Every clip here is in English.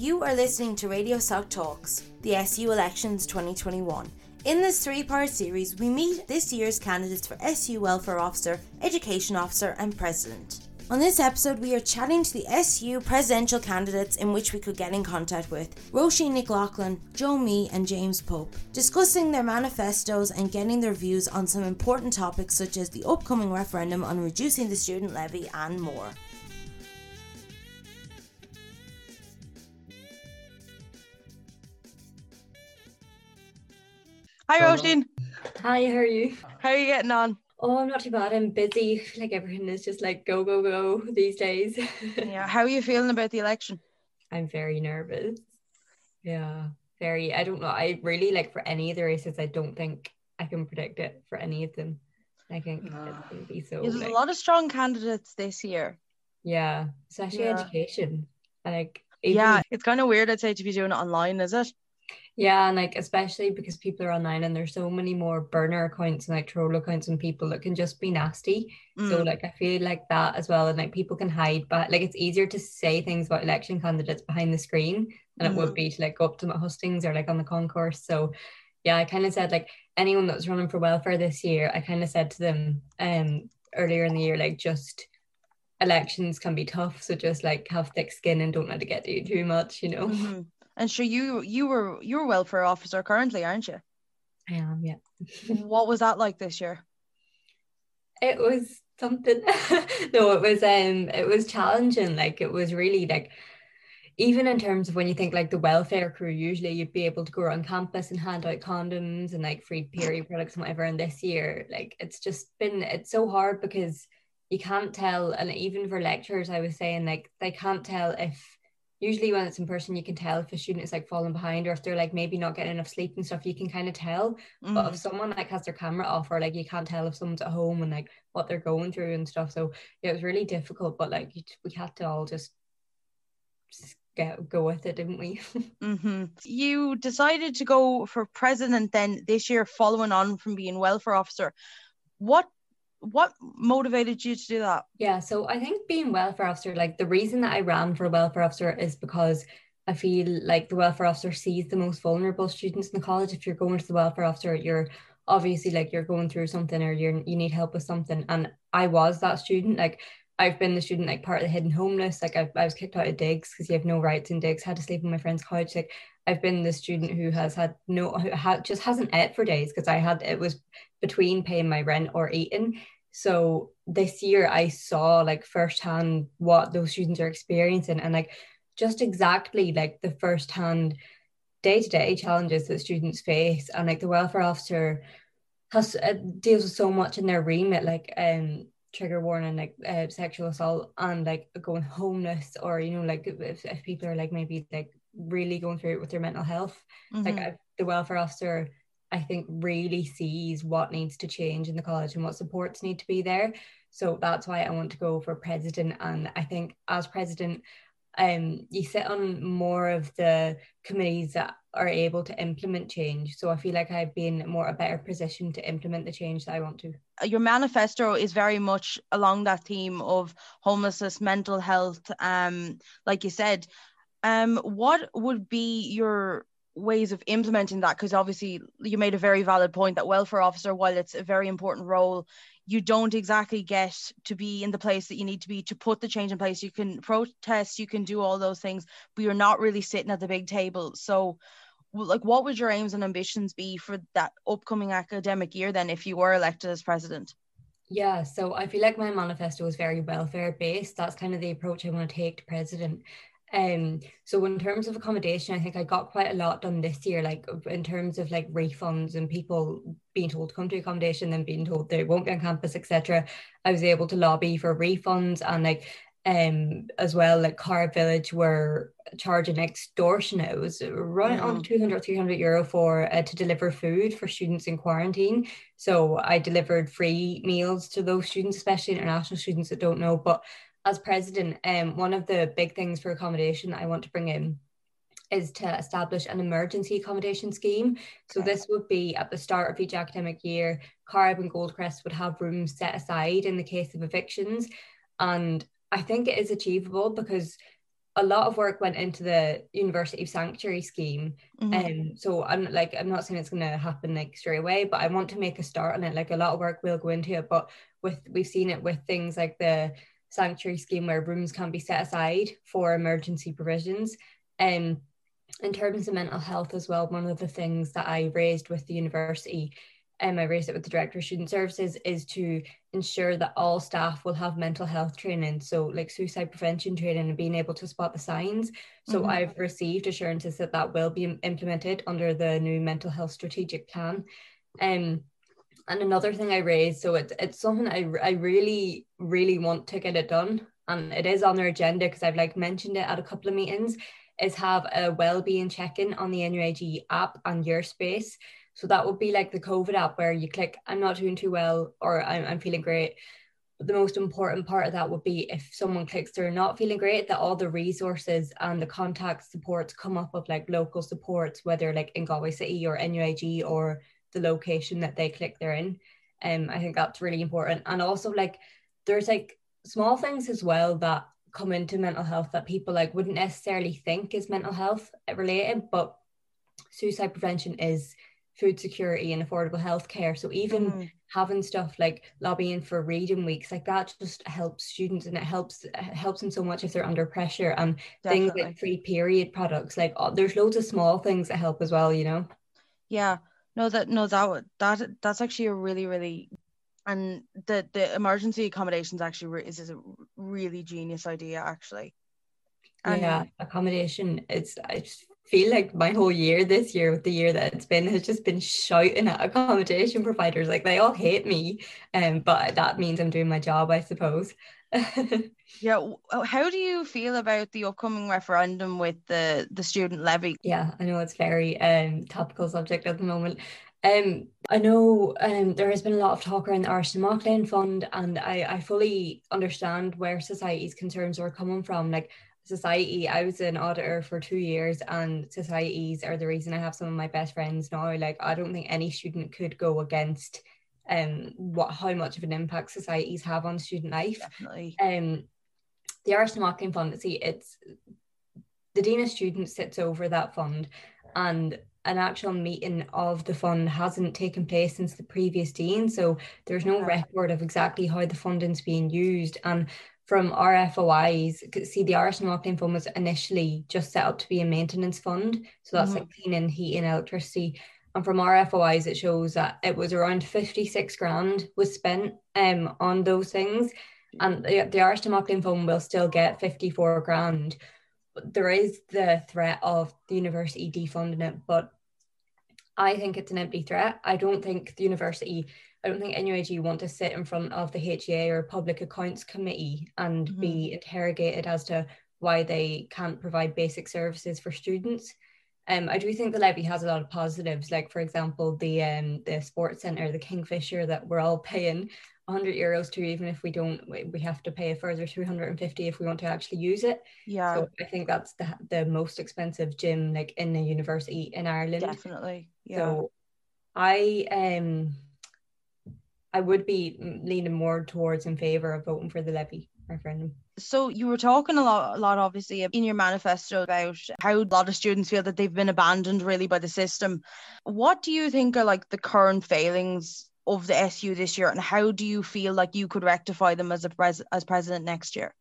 You are listening to Radio Sock Talks, the SU Elections 2021. In this three part series, we meet this year's candidates for SU Welfare Officer, Education Officer, and President. On this episode, we are chatting to the SU presidential candidates in which we could get in contact with Roisin Nic Lachlan, Joe Mee, and James Pope, discussing their manifestos and getting their views on some important topics such as the upcoming referendum on reducing the student levy and more. Hi, Roisin. Hi, how are you? How are you getting on? Oh, I'm not too bad. I'm busy. Like everything is just like go, go, go these days. yeah. How are you feeling about the election? I'm very nervous. Yeah, very. I don't know. I really like for any of the races, I don't think I can predict it for any of them. I think no. it's going to be so. There's like, a lot of strong candidates this year. Yeah, especially yeah. education. Like, yeah, it's kind of weird, I'd say, to be doing it online, is it? Yeah, and like especially because people are online and there's so many more burner accounts and like troll accounts and people that can just be nasty. Mm. So like I feel like that as well, and like people can hide, but like it's easier to say things about election candidates behind the screen than mm. it would mm-hmm. be to like go up to them at hustings or like on the concourse. So yeah, I kind of said like anyone that was running for welfare this year, I kind of said to them um earlier in the year, like just elections can be tough. So just like have thick skin and don't let it get to you too much, you know. Mm-hmm. And sure, you you were you're welfare officer currently, aren't you? I am, yeah. what was that like this year? It was something. no, it was um it was challenging. Like it was really like even in terms of when you think like the welfare crew, usually you'd be able to go around campus and hand out condoms and like free period products and whatever. And this year, like it's just been it's so hard because you can't tell. And even for lecturers, I was saying like they can't tell if usually when it's in person you can tell if a student is like falling behind or if they're like maybe not getting enough sleep and stuff you can kind of tell mm. but if mm. someone like has their camera off or like you can't tell if someone's at home and like what they're going through and stuff so yeah, it was really difficult but like we had to all just, just get, go with it didn't we mm-hmm. you decided to go for president then this year following on from being welfare officer what what motivated you to do that? Yeah, so I think being welfare officer, like the reason that I ran for a welfare officer is because I feel like the welfare officer sees the most vulnerable students in the college. If you're going to the welfare officer, you're obviously like you're going through something or you're you need help with something. And I was that student. Like I've been the student like part of the hidden homeless. Like I, I was kicked out of digs because you have no rights in digs. Had to sleep in my friend's couch. Like I've been the student who has had no, who had, just hasn't ate for days because I had it was between paying my rent or eating. So this year I saw like firsthand what those students are experiencing and like just exactly like the firsthand day-to-day challenges that students face and like the welfare officer has uh, deals with so much in their remit like um trigger warning like uh, sexual assault and like going homeless or you know like if, if people are like maybe like really going through it with their mental health mm-hmm. like the welfare officer I think really sees what needs to change in the college and what supports need to be there. So that's why I want to go for president. And I think as president, um, you sit on more of the committees that are able to implement change. So I feel like I've been more a better position to implement the change that I want to. Your manifesto is very much along that theme of homelessness, mental health. Um, like you said, um, what would be your ways of implementing that because obviously you made a very valid point that welfare officer while it's a very important role you don't exactly get to be in the place that you need to be to put the change in place you can protest you can do all those things but you're not really sitting at the big table so like what would your aims and ambitions be for that upcoming academic year then if you were elected as president yeah, so I feel like my manifesto is very welfare based. That's kind of the approach I want to take to president. Um, so in terms of accommodation, I think I got quite a lot done this year, like in terms of like refunds and people being told to come to accommodation, then being told they won't be on campus, etc. I was able to lobby for refunds and like um as well like Corrib Village were charging extortionate. It was running mm. on 200 300 euro for uh, to deliver food for students in quarantine. So I delivered free meals to those students, especially international students that don't know. But as president, um, one of the big things for accommodation I want to bring in is to establish an emergency accommodation scheme. So okay. this would be at the start of each academic year, Corrib and Goldcrest would have rooms set aside in the case of evictions. And I think it is achievable because a lot of work went into the University Sanctuary scheme. And mm-hmm. um, so I'm like, I'm not saying it's gonna happen like straight away, but I want to make a start on it. Like a lot of work will go into it. But with we've seen it with things like the sanctuary scheme where rooms can be set aside for emergency provisions. And um, in terms of mental health as well, one of the things that I raised with the university um, I raised it with the director of student services is to ensure that all staff will have mental health training so like suicide prevention training and being able to spot the signs so mm-hmm. i've received assurances that that will be implemented under the new mental health strategic plan um, and another thing i raised so it's, it's something I, I really really want to get it done and it is on their agenda because i've like mentioned it at a couple of meetings is have a well-being check-in on the NUIG app and your space so that would be like the COVID app where you click, I'm not doing too well or I'm, I'm feeling great. But the most important part of that would be if someone clicks they're not feeling great, that all the resources and the contact supports come up of like local supports, whether like in Galway City or NUIG or the location that they click they're in. Um, I think that's really important. And also like there's like small things as well that come into mental health that people like wouldn't necessarily think is mental health related, but suicide prevention is food security and affordable healthcare. So even mm. having stuff like lobbying for reading weeks like that just helps students and it helps helps them so much if they're under pressure and Definitely. things like free period products like oh, there's loads of small things that help as well, you know. Yeah. No that no that that that's actually a really really and the the emergency accommodations actually is, is a really genius idea actually. And, yeah, accommodation it's it's feel like my whole year this year with the year that it's been has just been shouting at accommodation providers like they all hate me um but that means i'm doing my job i suppose yeah how do you feel about the upcoming referendum with the the student levy? Yeah i know it's very um topical subject at the moment. Um, I know um, there has been a lot of talk around the Áras Fund, and I, I fully understand where society's concerns are coming from. Like, society i was an auditor for two years and societies are the reason i have some of my best friends now. Like i don't think any student could go against um what how much of an impact societies have on student life Definitely. um the Áras na Mac Léinn Fund see it's the dean of students sits over that fund and an actual meeting of the fund hasn't taken place since the previous dean so there's no record of exactly how the funding's being used and from RFOIs, see the Áras na Mac Léinn Fund was initially just set up to be a maintenance fund. So that's mm-hmm. like cleaning, heating, electricity. And from our FOIs, it shows that it was around 56 grand was spent um, on those things. And the, the Áras na Mac Léinn Fund will still get 54 grand. But there is the threat of the university defunding it. But I think it's an empty threat. I don't think the university I don't think NUIG want to sit in front of the HEA or Public Accounts Committee and mm-hmm. be interrogated as to why they can't provide basic services for students. Um, I do think the levy has a lot of positives, like for example, the um, the sports centre, the Kingfisher, that we're all paying 100 euros to, even if we don't, we have to pay a further 250 if we want to actually use it. Yeah. So I think that's the the most expensive gym like in a university in Ireland. Definitely. Yeah. So I um I would be leaning more towards in favor of voting for the levy referendum. So you were talking a lot, a lot, obviously, in your manifesto about how a lot of students feel that they've been abandoned really by the system. What do you think are like the current failings of the SU this year, and how do you feel like you could rectify them as a pres- as president next year?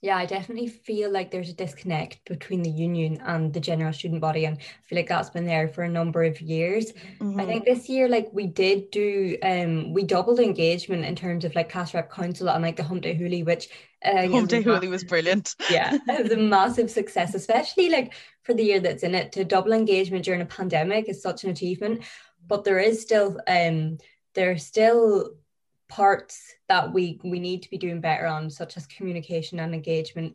Yeah, I definitely feel like there's a disconnect between the union and the general student body, and I feel like that's been there for a number of years. Mm-hmm. I think this year, like we did do, um, we doubled engagement in terms of like class rep council and like the Hump Day Hoolie, which uh, Hump Day Hoolie was brilliant. yeah, it was a massive success, especially like for the year that's in it. To double engagement during a pandemic is such an achievement, but there is still, um, there's still parts that we we need to be doing better on such as communication and engagement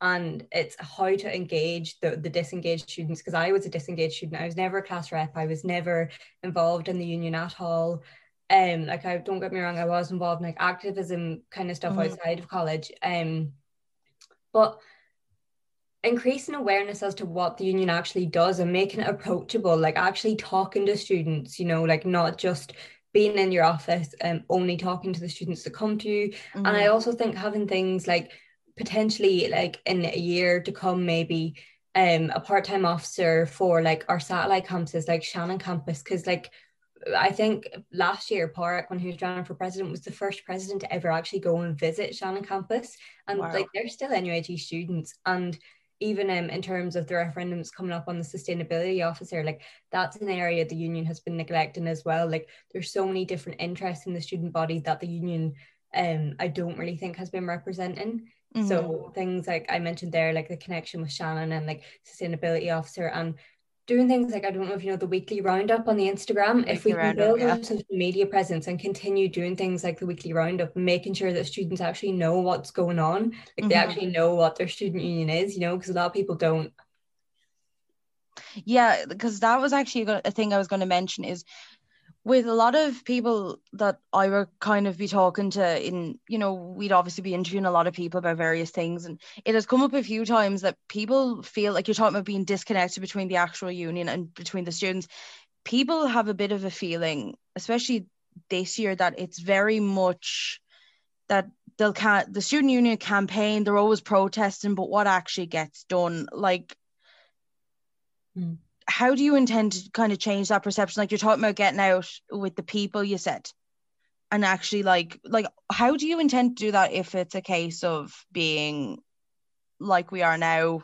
and it's how to engage the, the disengaged students because i was a disengaged student i was never a class rep i was never involved in the union at all um like i don't get me wrong i was involved in like activism kind of stuff mm-hmm. outside of college um but increasing awareness as to what the union actually does and making it approachable like actually talking to students you know like not just being in your office and um, only talking to the students that come to you. Mm-hmm. And I mm-hmm. also think having things like potentially like in a year to come maybe um a part-time officer for like our satellite campuses like Shannon campus because like I think last year Pádraig when he was running for president was the first president to ever actually go and visit Shannon campus. And wow. like they're still NUIG students. And even um, in terms of the referendums coming up on the sustainability officer like that's an area the union has been neglecting as well. Like there's so many different interests in the student body that the union um I don't really think has been representing. Mm-hmm. so things like I mentioned there like the connection with Shannon and like sustainability officer. And doing things like I don't know if you know the weekly roundup on the Instagram. Weekly if we can build yeah. our social media presence and continue doing things like the weekly roundup, making sure that students actually know what's going on, like mm-hmm. they actually know what their student union is, you know, because a lot of people don't. Yeah, because that was actually a thing I was going to mention is with a lot of people that I were kind of be talking to in, you know, we'd obviously be interviewing a lot of people about various things. And it has come up a few times that people feel like you're talking about being disconnected between the actual union and between the students. People have a bit of a feeling, especially this year, that it's very much that they'll can the student union campaign, they're always protesting, but what actually gets done, like mm how do you intend to kind of change that perception? Like you're talking about getting out with the people you said and actually like like how do you intend to do that if it's a case of being like we are now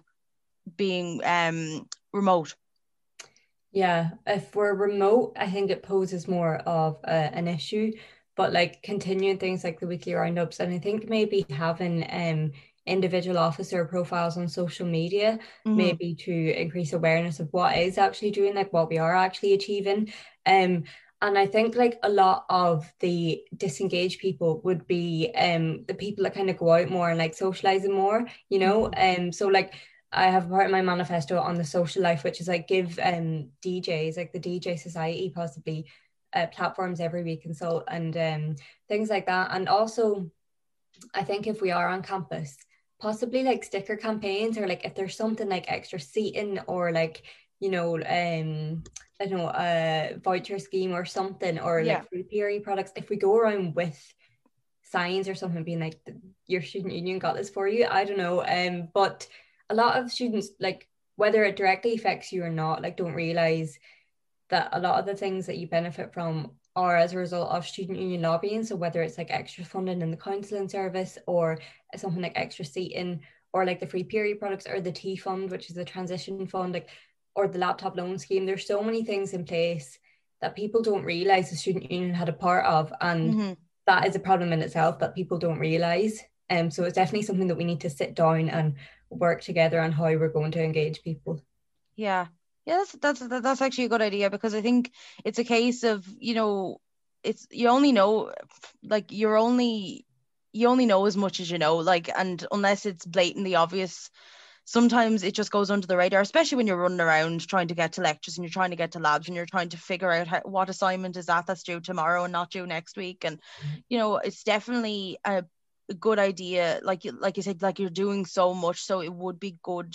being um remote? Yeah if we're remote i think it poses more of an issue but like continuing things like the weekly roundups and i think maybe having um individual officer profiles on social media, mm-hmm. maybe to increase awareness of what is actually doing, like what we are actually achieving. Um, and I think like a lot of the disengaged people would be um the people that kind of go out more and like socializing more, you know. Mm-hmm. Um, so like I have part of my manifesto on the social life, which is like give um DJs like the DJ Society possibly uh, platforms every week and so and um things like that. And also, I think if we are on campus, possibly like sticker campaigns or like if there's something like extra seating or like you know um I don't know a voucher scheme or something or yeah. like free PRE products if we go around with signs or something being like your student union got this for you I don't know um but a lot of students like whether it directly affects you or not like don't realize that a lot of the things that you benefit from are as a result of student union lobbying. So whether it's like extra funding in the counselling service or something like extra seating or like the free PRE products or the T fund, which is the transition fund, like or the laptop loan scheme. There's so many things in place that people don't realize the student union had a part of. And mm-hmm. that is a problem in itself that people don't realize. Um, so it's definitely something that we need to sit down and work together on how we're going to engage people. Yeah, yeah, that's that's that's actually a good idea because I think it's a case of you know, it's you only know, like you're only you only know as much as you know, like, and unless it's blatantly obvious, sometimes it just goes under the radar, especially when you're running around trying to get to lectures and you're trying to get to labs and you're trying to figure out how, what assignment is that that's due tomorrow and not due next week. And mm-hmm. you know, it's definitely a, a good idea. Like like you said, like you're doing so much, so it would be good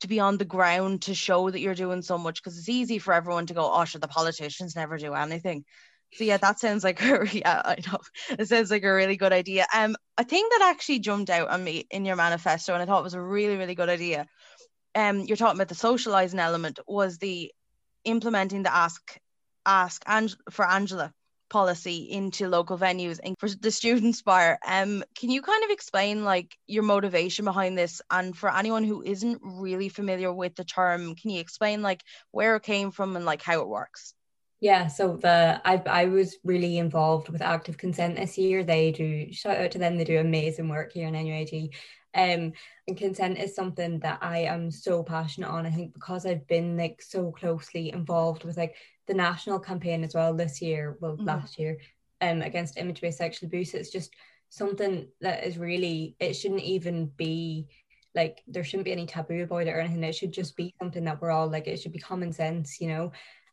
to be on the ground to show that you're doing so much because it's easy for everyone to go, oh, sure, the politicians never do anything. So yeah, that sounds like a yeah, I know it sounds like a really good idea. Um, a thing that actually jumped out on me in your manifesto, and I thought was a really really good idea. Um, you're talking about the socializing element was the implementing the ask ask and for Angela policy into local venues and for the student spire um can you kind of explain like your motivation behind this? And for anyone who isn't really familiar with the term can you explain like where it came from and like how it works? Yeah so the I, I was really involved with active consent this year. They do shout out to them they do amazing work here in NUIG um and consent is something that I am so passionate on I think because I've been like so closely involved with like the national campaign as well this year, well, mm-hmm. last year, um, against image based sexual abuse. It's just something that is really, it shouldn't even be like, there shouldn't be any taboo about it or anything. It should just be something that we're all like, it should be common sense, you know?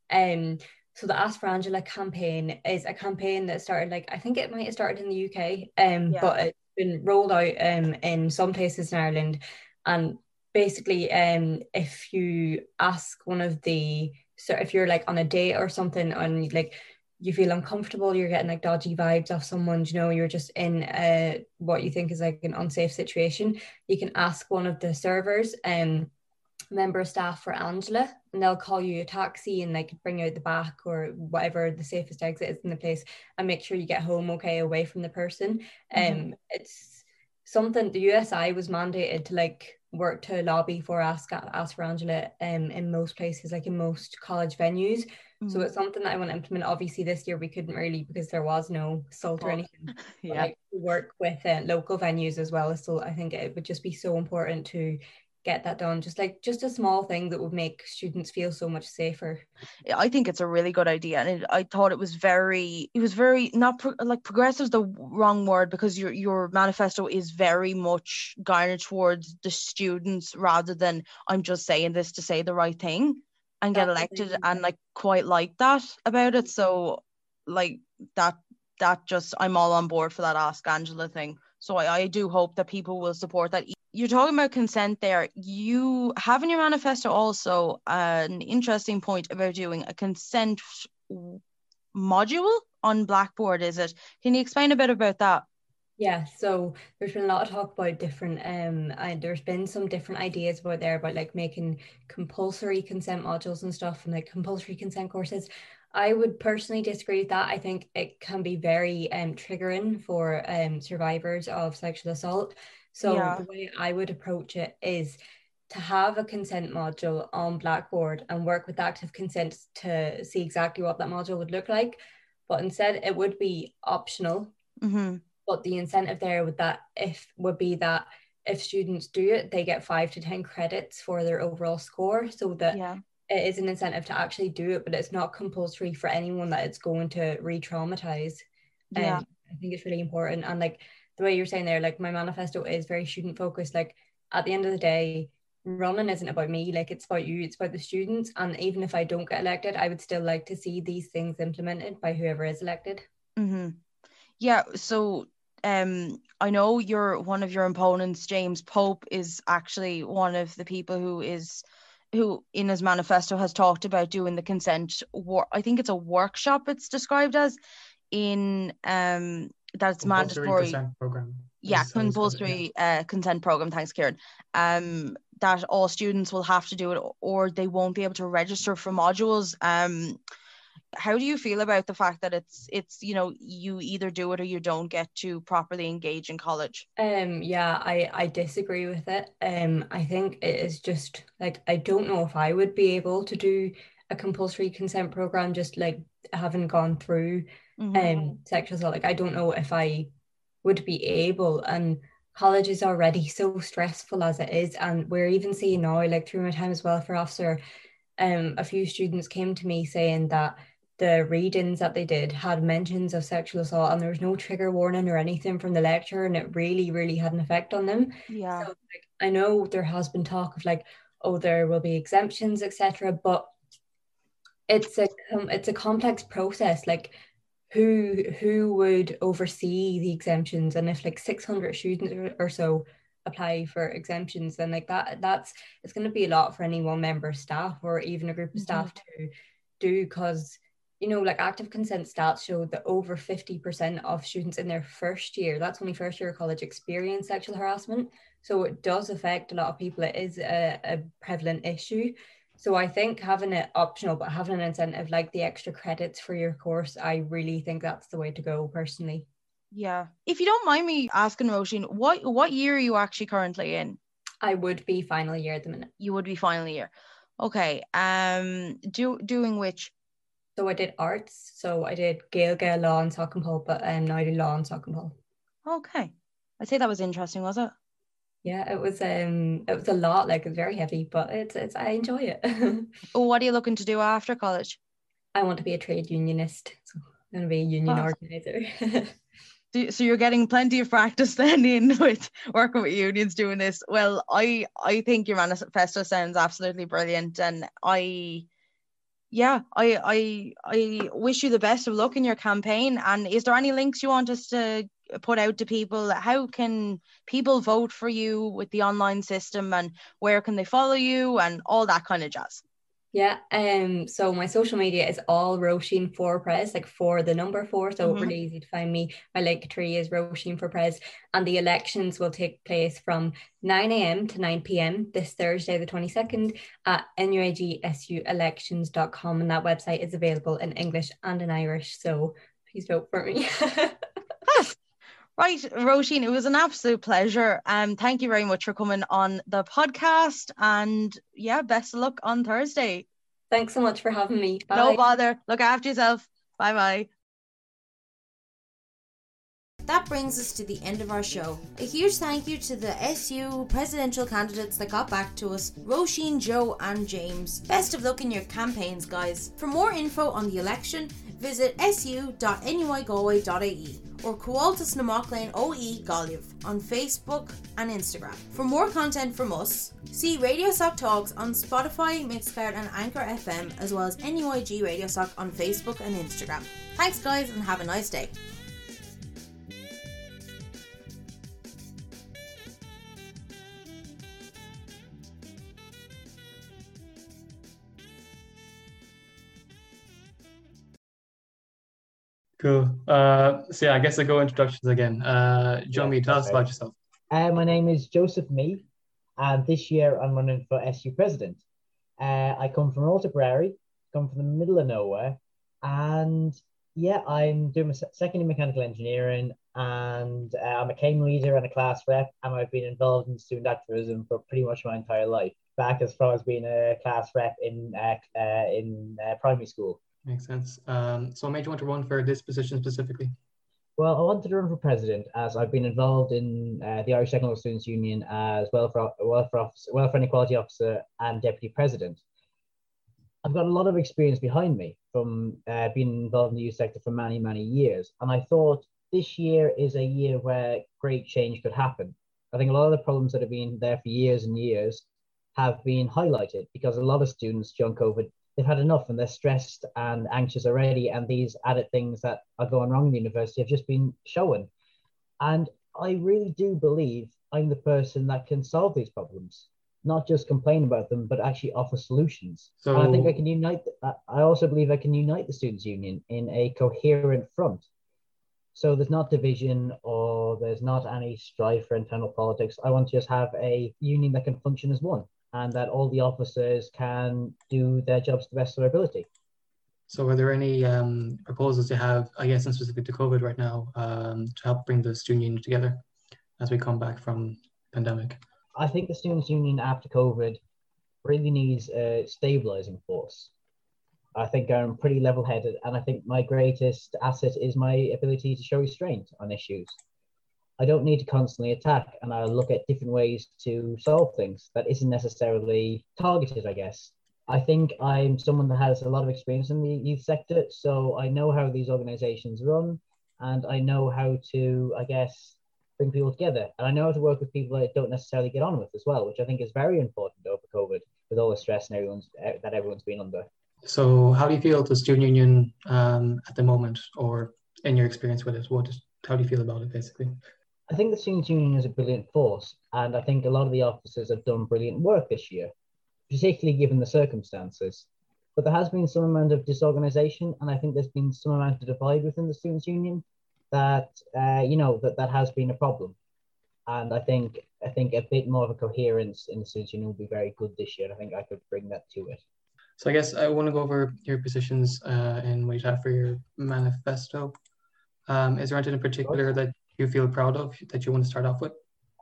Um, so the Ask for Angela campaign is a campaign that started like I think it might have started in the UK, um, yeah. but it's been rolled out um in some places in Ireland, and basically um if you ask one of the so if you're like on a date or something and like you feel uncomfortable, you're getting like dodgy vibes off someone, you know, you're just in a, what you think is like an unsafe situation, you can ask one of the servers um member of staff for Angela and they'll call you a taxi and they like bring you out the back or whatever the safest exit is in the place and make sure you get home okay away from the person. Mm-hmm. Um it's something the USI was mandated to like work to lobby for ask ask for Angela um in most places, like in most college venues. Mm. So it's something that I want to implement. Obviously, this year we couldn't really because there was no SALT or anything. yeah, like, work with uh, local venues as well. So I think it would just be so important to get that done just like just a small thing that would make students feel so much safer. I think it's a really good idea and it, i thought it was very it was very not pro- like progressive is the wrong word because your your manifesto is very much guided towards the students rather than i'm just saying this to say the right thing and get elected and like quite like that about it. So like that that just i'm all on board for that ask angela thing so I, I do hope that people will support that you're talking about consent there. You have in your manifesto also an interesting point about doing a consent module on Blackboard, is it? Can you explain a bit about that? Yeah, so there's been a lot of talk about different um and there's been some different ideas about there about like making compulsory consent modules and stuff and like compulsory consent courses. I would personally disagree with that. I think it can be very um triggering for um survivors of sexual assault so yeah. the way I would approach it is to have a consent module on Blackboard and work with active consent to see exactly what that module would look like. But instead, it would be optional. Mm-hmm. But the incentive there would that if would be that if students do it, they get five to ten credits for their overall score, so that yeah. It is an incentive to actually do it. But it's not compulsory for anyone that it's going to re-traumatize. Yeah, um, I think it's really important. And like the way you're saying there, like my manifesto is very student focused. Like at the end of the day, running isn't about me, like it's about you, it's about the students. And even if I don't get elected, I would still like to see these things implemented by whoever is elected. Mm-hmm. Yeah. So um I know you're one of your opponents, James Pope, is actually one of the people who is who in his manifesto has talked about doing the consent war I think it's a workshop it's described as in um that's mandatory consent program. Yeah, compulsory yeah. Uh, consent program. Thanks, Kieran. Um, that all students will have to do it, or they won't be able to register for modules. Um, how do you feel about the fact that it's it's you know you either do it or you don't get to properly engage in college? Um yeah i i disagree with it. Um i think it is just like i don't know if i would be able to do a compulsory consent program just like having gone through mm-hmm. um sexual assault. Like i don't know if i would be able and college is already so stressful as it is and we're even seeing now like through my time as welfare officer um a few students came to me saying that the readings that they did had mentions of sexual assault and there was no trigger warning or anything from the lecture and it really really had an effect on them. Yeah. So like, i know there has been talk of like oh there will be exemptions etc but it's a it's a complex process. Like who who would oversee the exemptions? And if like 600 students or so apply for exemptions then like that that's it's going to be a lot for any one member of staff or even a group of mm-hmm. staff to do because you know like active consent stats show that over 50% of students in their first year that's only first year of college experience sexual harassment so it does affect a lot of people it is a, a prevalent issue so I think having it optional, but having an incentive like the extra credits for your course, I really think that's the way to go personally. Yeah. If you don't mind me asking, Roisin, what what year are you actually currently in? I would be final year at the minute. You would be final year. Okay. Um do doing which? So I did arts. So I did Gaeilge Law and Saucon but um now I do law and Saucon Okay. I'd say that was interesting, was it? yeah it was um it was a lot like it's very heavy but it's it's i enjoy it what are you looking to do after college i want to be a trade unionist so i'm going to be a union oh. organizer so you're getting plenty of practice then in with working with unions doing this well i i think your manifesto sounds absolutely brilliant and i yeah i i i wish you the best of luck in your campaign and is there any links you want us to put out to people? How can people vote for you with the online system and where can they follow you and all that kind of jazz? Yeah. Um. So my social media is all Roisin for Pres, like for the number four. So mm-hmm. really easy to find me. My link tree is Roisin for Pres, and the elections will take place from 9 a.m. to 9 p.m. this Thursday, the 22nd, at nuigsuelections.com, and that website is available in English and in Irish. So please vote for me. Right, Roisin, it was an absolute pleasure. Um, thank you very much for coming on the podcast. And yeah, best of luck on Thursday. Thanks so much for having me. Bye. No bother. Look after yourself. Bye bye. That brings us to the end of our show. A huge thank you to the SU presidential candidates that got back to us Roisin, Joe, and James. Best of luck in your campaigns, guys. For more info on the election, visit su.nuigalway.ie or Comhaltas na Mac Léinn OÉ Gaillimh on Facebook and Instagram. For more content from us, see Radio Sock Talks on Spotify, Mixcloud and Anchor FM as well as NUIG Radio Sock on Facebook and Instagram. Thanks guys and have a nice day. Cool. Uh, so yeah, I guess I go introductions again. Uh, Johnny, yeah, tell us about yourself. Uh, my name is Joseph Mee, and this year I'm running for SU president. Uh, I come from Prairie, come from the middle of nowhere, and yeah, I'm doing my second in mechanical engineering, and uh, I'm a CÉIM leader and a class rep, and I've been involved in student activism for pretty much my entire life, back as far as being a class rep in uh, uh in uh, primary school. Makes sense. Um, so, made you want to run for this position specifically? Well, I wanted to run for president as I've been involved in uh, the Irish Technical Students Union as welfare, welfare, officer, welfare and equality officer and deputy president. I've got a lot of experience behind me from uh, being involved in the youth sector for many, many years. And I thought this year is a year where great change could happen. I think a lot of the problems that have been there for years and years have been highlighted because a lot of students during COVID they've had enough and they're stressed and anxious already. And these added things that are going wrong in the university have just been shown. And I really do believe I'm the person that can solve these problems, not just complain about them, but actually offer solutions. So and I think I can unite. I also believe I can unite the students' union in a coherent front. So there's not division or there's not any strife for internal politics. I want to just have a union that can function as one and that all the officers can do their jobs to the best of their ability. So, are there any um, proposals you have, I guess, in specific to COVID right now, um, to help bring the student union together as we come back from pandemic? I think the students' union after COVID really needs a stabilizing force. I think I'm pretty level-headed, and I think my greatest asset is my ability to show restraint on issues. I don't need to constantly attack and I look at different ways to solve things that isn't necessarily targeted, I guess. I think I'm someone that has a lot of experience in the youth sector, so I know how these organizations run and I know how to, I guess, bring people together. And I know how to work with people that I don't necessarily get on with as well, which I think is very important over COVID with all the stress and everyone's eh, that everyone's been under. So, how do you feel the student union um, at the moment, or in your experience with it? What? How do you feel about it, basically? I think the students' union is a brilliant force, and I think a lot of the officers have done brilliant work this year, particularly given the circumstances. But there has been some amount of disorganization, and I think there's been some amount of divide within the students' union that uh, you know that that has been a problem. And I think I think a bit more of a coherence in the students' union will be very good this year. I think I could bring that to it. So I guess I want to go over your positions uh, in what you have for your manifesto. Um, is there anything in particular that you feel proud of that you want to start off with?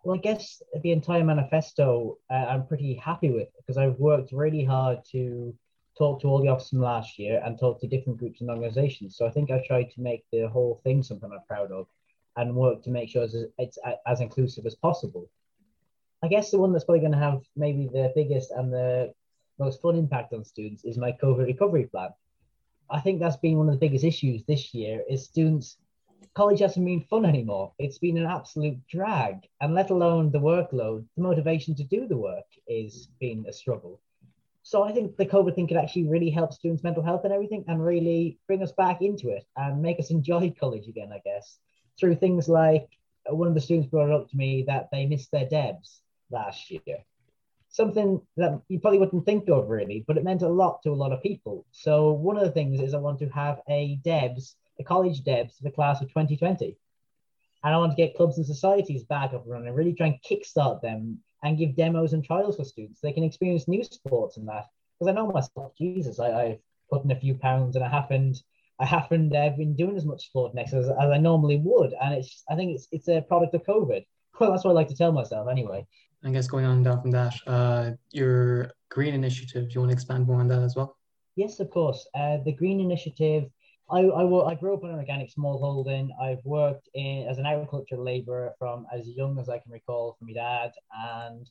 Well, I guess the entire manifesto uh, I'm pretty happy with because I've worked really hard to talk to all the officers from last year and talk to different groups and organizations. So I think I've tried to make the whole thing something I'm proud of and work to make sure it's, it's as inclusive as possible. I guess the one that's probably going to have maybe the biggest and the most fun impact on students is my COVID recovery plan. I think that's been one of the biggest issues this year is students college hasn't been fun anymore. It's been an absolute drag, and let alone the workload, the motivation to do the work is been a struggle. So I think the COVID thing could actually really help students' mental health and everything, and really bring us back into it and make us enjoy college again. I guess through things like uh, one of the students brought up to me that they missed their Debs last year. something that you probably wouldn't think of really, but it meant a lot to a lot of people. So one of the things is I want to have a Debs, a college Debs, the class of 2020. And I want to get clubs and societies back up and running, really try and kickstart them and give demos and trials for students. They can experience new sports and that. Because I know myself, Jesus, I, I've put in a few pounds and I haven't I haven't uh, been doing as much sport next as, as I normally would. And it's I think it's it's a product of COVID. Well, that's what I like to tell myself anyway. I guess going on down from that, uh, your green initiative, do you want to expand more on that as well? Yes, of course. Uh, the green initiative, I, I, I grew up in an organic smallholding. I've worked in as an agricultural labourer from as young as I can recall from my dad. And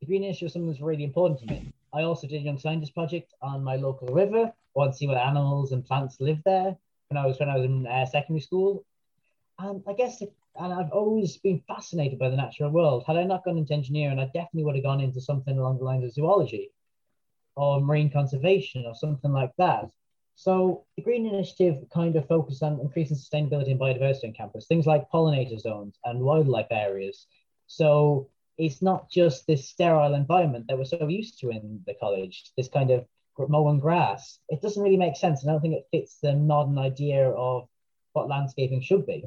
the green issue is something that's really important to me. I also did a young scientist project on my local river. I wanted to see what animals and plants live there when I was when I was in uh, secondary school. And I guess and I've always been fascinated by the natural world. Had I not gone into engineering, I definitely would have gone into something along the lines of zoology or marine conservation or something like that. So the Green Initiative kind of focused on increasing sustainability and biodiversity on campus, things like pollinator zones and wildlife areas. So it's not just this sterile environment that we're so used to in the college, this kind of mowing grass. It doesn't really make sense. And I don't think it fits the modern idea of what landscaping should be.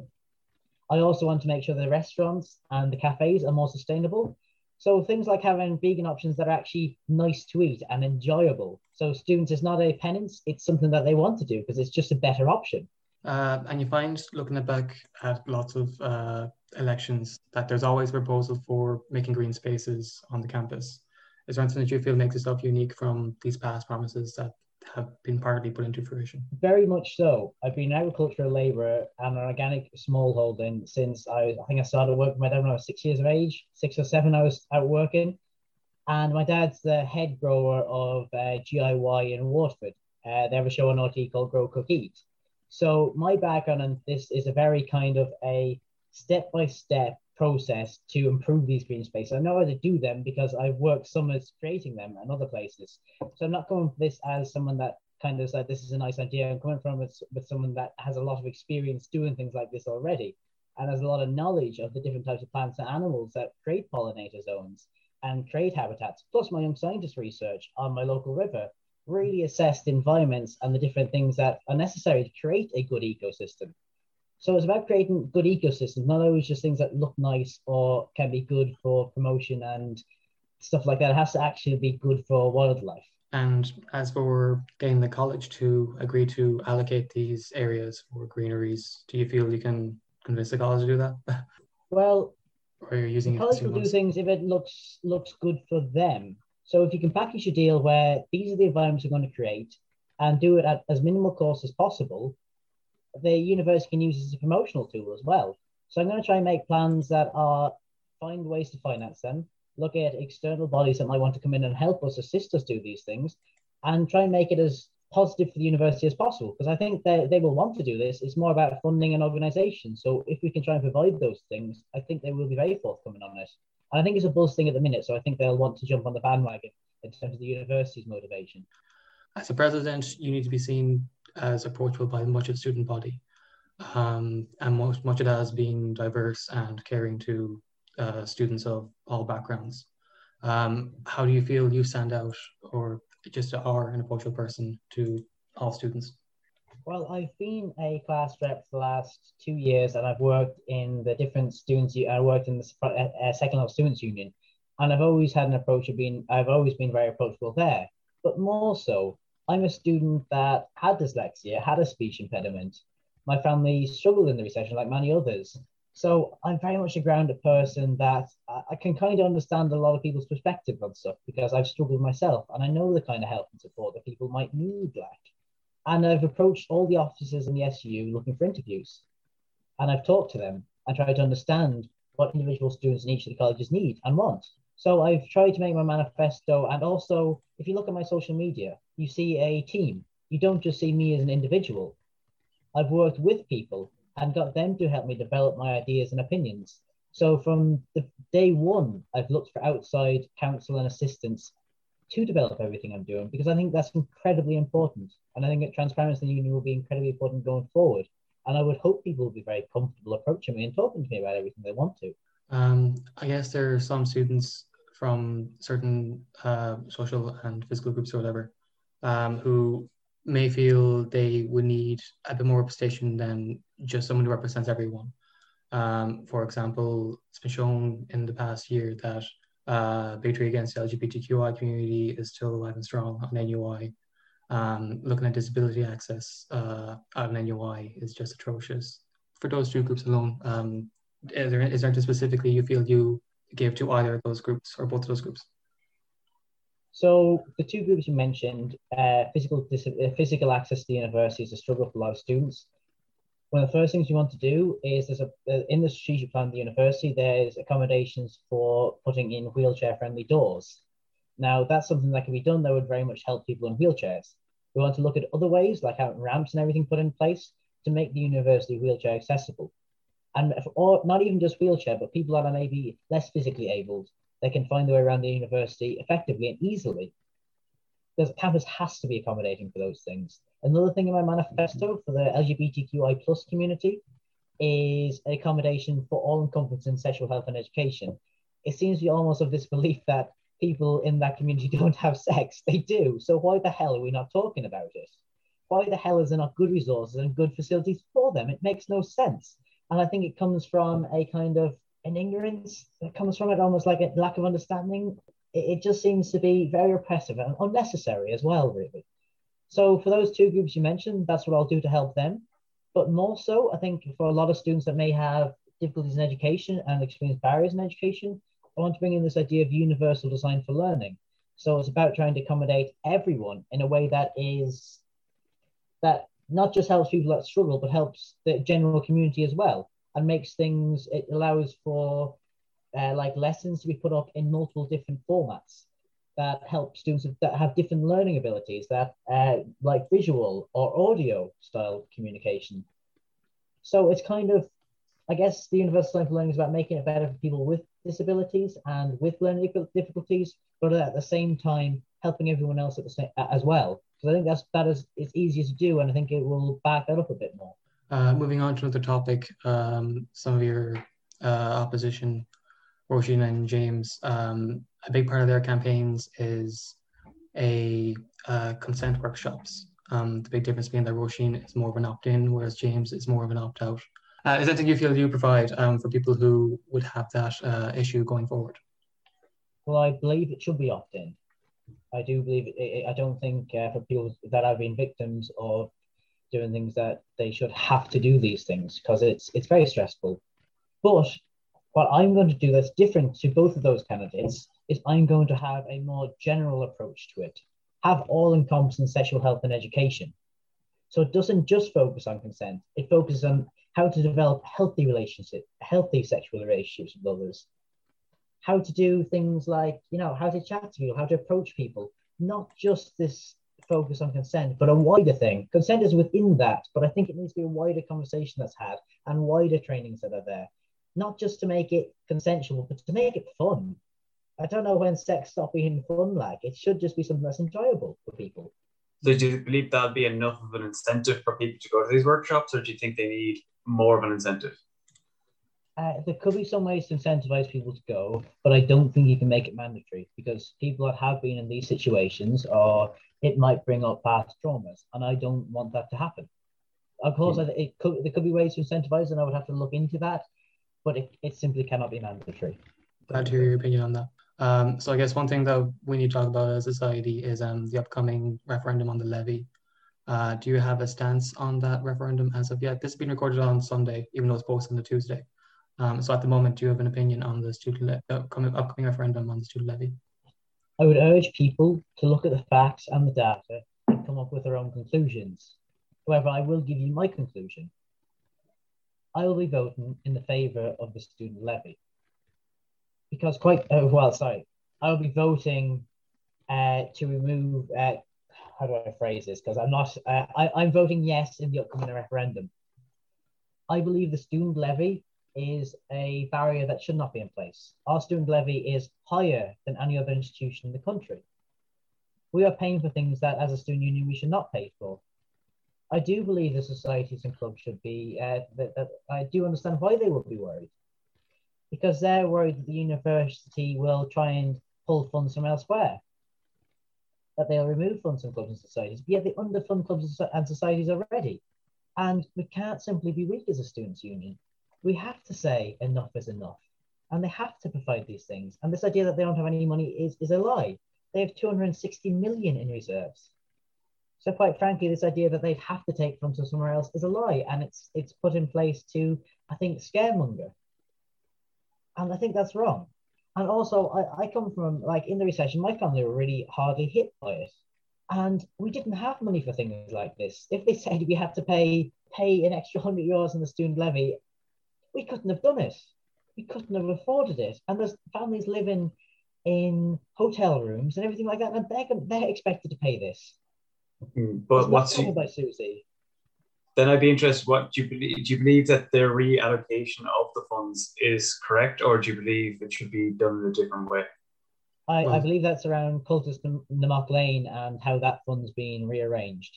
I also want to make sure the restaurants and the cafes are more sustainable. So things like having vegan options that are actually nice to eat and enjoyable. So students, it's not a penance; it's something that they want to do because it's just a better option. Uh, and you find, looking back at lots of uh, elections, that there's always a proposal for making green spaces on the campus. Is there anything that you feel makes yourself unique from these past promises that have been partly put into fruition? Very much so. I've been an agricultural labourer and an organic smallholding since I, I think I started working with them when I was six years of age, six or seven. I was out working, and my dad's the head grower of uh, GIY in Waterford. Uh, they have a show on RTÉ called Grow Cook Eat. So my background on this is a very kind of a step by step process to improve these green spaces. I know how to do them because I've worked summers creating them and other places. So I'm not going for this as someone that kind of said this is a nice idea. I'm coming from it with someone that has a lot of experience doing things like this already and has a lot of knowledge of the different types of plants and animals that create pollinator zones and create habitats. Plus my young scientist research on my local river really assessed environments and the different things that are necessary to create a good ecosystem. So it's about creating good ecosystems, not always just things that look nice or can be good for promotion and stuff like that. It has to actually be good for wildlife. And as for getting the college to agree to allocate these areas for greeneries, do you feel you can convince the college to do that? Well, or you're using the college will do things if it looks looks good for them. So if you can package a deal where these are the environments you're going to create and do it at as minimal cost as possible, the university can use as a promotional tool as well. So I'm going to try and make plans that are find ways to finance them, look at external bodies that might want to come in and help us, assist us do these things, and try and make it as positive for the university as possible. Because I think they, they will want to do this. It's more about funding and organization. So if we can try and provide those things, I think they will be very forthcoming on this. And I think it's a buzz thing at the minute. So I think they'll want to jump on the bandwagon in terms of the university's motivation. As a president, you need to be seen as approachable by much of the student body. Um, and most, much of that as being diverse and caring to uh, students of all backgrounds. Um, how do you feel you stand out or just are an approachable person to all students? Well, I've been a class rep for the last two years and I've worked in the different students, I worked in the uh, uh, second level students union and I've always had an approach of being, I've always been very approachable there. But more so, I'm a student that had dyslexia, had a speech impediment. My family struggled in the recession like many others. So I'm very much a grounded person that I can kind of understand a lot of people's perspective on stuff because I've struggled myself and I know the kind of help and support that people might need like. And I've approached all the officers in the SU looking for interviews. And I've talked to them and tried to understand what individual students in each of the colleges need and want. So I've tried to make my manifesto. And also, if you look at my social media, you see a team. You don't just see me as an individual. I've worked with people and got them to help me develop my ideas and opinions. So from the day one, I've looked for outside counsel and assistance to develop everything I'm doing because I think that's incredibly important. And I think that transparency in the union will be incredibly important going forward. And I would hope people will be very comfortable approaching me and talking to me about everything they want to. Um, I guess there are some students from certain uh, social and physical groups or whatever um, who may feel they would need a bit more representation than just someone who represents everyone. Um, for example, it's been shown in the past year that uh, bigotry against the LGBTQI community is still alive and strong on NUI. Um, looking at disability access uh, on NUI is just atrocious. For those two groups alone, um, is, there, is there anything specifically you feel you give to either of those groups or both of those groups? So the two groups you mentioned, uh, physical uh, physical access to the university is a struggle for a lot of students. One of the first things you want to do is there's a uh, in the strategic plan of the university there's accommodations for putting in wheelchair friendly doors. Now that's something that can be done that would very much help people in wheelchairs. We want to look at other ways like having ramps and everything put in place to make the university wheelchair accessible. And or not even just wheelchair, but people that are maybe less physically abled they can find their way around the university effectively and easily. Because campus has to be accommodating for those things. Another thing in my manifesto for the LGBTQI plus community is accommodation for all encompassing sexual health and education. It seems to be almost of this belief that people in that community don't have sex. They do. So why the hell are we not talking about it? Why the hell is there not good resources and good facilities for them? It makes no sense. And I think it comes from a kind of an ignorance that comes from it, almost like a lack of understanding. It, it just seems to be very oppressive and unnecessary as well, really. So for those two groups you mentioned, that's what I'll do to help them. But more so, I think for a lot of students that may have difficulties in education and experience barriers in education, I want to bring in this idea of universal design for learning. So it's about trying to accommodate everyone in a way that is that not just helps people that struggle, but helps the general community as well and makes things, it allows for uh, like lessons to be put up in multiple different formats that help students that have different learning abilities that uh, like visual or audio style communication. So it's kind of, I guess the universal design for learning is about making it better for people with disabilities and with learning difficulties, but at the same time helping everyone else at the same as well. Because I think that's that is it's easier to do, and I think it will back that up a bit more. Uh, moving on to another topic, um, some of your uh, opposition, Roisin and James, um, a big part of their campaigns is a uh, consent workshops. Um, the big difference being that Roisin is more of an opt-in, whereas James is more of an opt-out. Uh, is that something you feel you provide um, for people who would have that uh, issue going forward? Well, I believe it should be opt-in. I do believe I don't think uh, for people that have been victims of doing things that they should have to do these things because it's it's very stressful. But what I'm going to do that's different to both of those candidates is I'm going to have a more general approach to it, have all encompassing sexual health and education. So it doesn't just focus on consent, it focuses on how to develop healthy relationships, healthy sexual relationships with others, how to do things like, you know, how to chat to people, how to approach people, not just this focus on consent, but a wider thing. Consent is within that, but I think it needs to be a wider conversation that's had and wider trainings that are there, not just to make it consensual, but to make it fun. I don't know when sex stopped being fun like. It should just be something that's enjoyable for people. So do you believe that'll be enough of an incentive for people to go to these workshops, or do you think they need more of an incentive? Uh, there could be some ways to incentivize people to go, but I don't think you can make it mandatory because people that have been in these situations are it might bring up past traumas, and I don't want that to happen. Of course, mm. it could there could be ways to incentivize, and I would have to look into that, but it, it simply cannot be mandatory. Glad to hear your opinion on that. Um, so I guess one thing that we need to talk about as a society is um, the upcoming referendum on the levy. Uh, do you have a stance on that referendum as of yet? This has been recorded on Sunday, even though it's posted on the Tuesday. Um, so at the moment, do you have an opinion on the student le- upcoming, upcoming referendum on the student levy? I would urge people to look at the facts and the data and come up with their own conclusions. However, I will give you my conclusion. I will be voting in the favour of the student levy. Because quite, uh, well, sorry, I will be voting uh, to remove, uh, how do I phrase this? Because I'm not, uh, I, I'm voting yes in the upcoming referendum. I believe the student levy is a barrier that should not be in place. Our student levy is higher than any other institution in the country. We are paying for things that, as a student union, we should not pay for. I do believe the societies and clubs should be, uh, that, that I do understand why they would be worried. Because they're worried that the university will try and pull funds from elsewhere, that they'll remove funds from clubs and societies, yet they underfund clubs and societies already. And we can't simply be weak as a students' union. We have to say enough is enough. And they have to provide these things. And this idea that they don't have any money is, is a lie. They have 260 million in reserves. So quite frankly, this idea that they'd have to take from somewhere else is a lie, and it's it's put in place to, I think, scaremonger. And I think that's wrong. And also, I, I come from like in the recession, my family were really hardly hit by it, and we didn't have money for things like this. If they said we had to pay pay an extra hundred euros on the student levy, we couldn't have done it. We couldn't have afforded it. And there's families living in hotel rooms and everything like that, and they're they're expected to pay this. Mm, but what's you, by Susie? Then I'd be interested. What do you believe? Do you believe that the reallocation of the funds is correct, or do you believe it should be done in a different way? I, well, I believe that's around Cultus Namoch Lane and how that fund's being rearranged.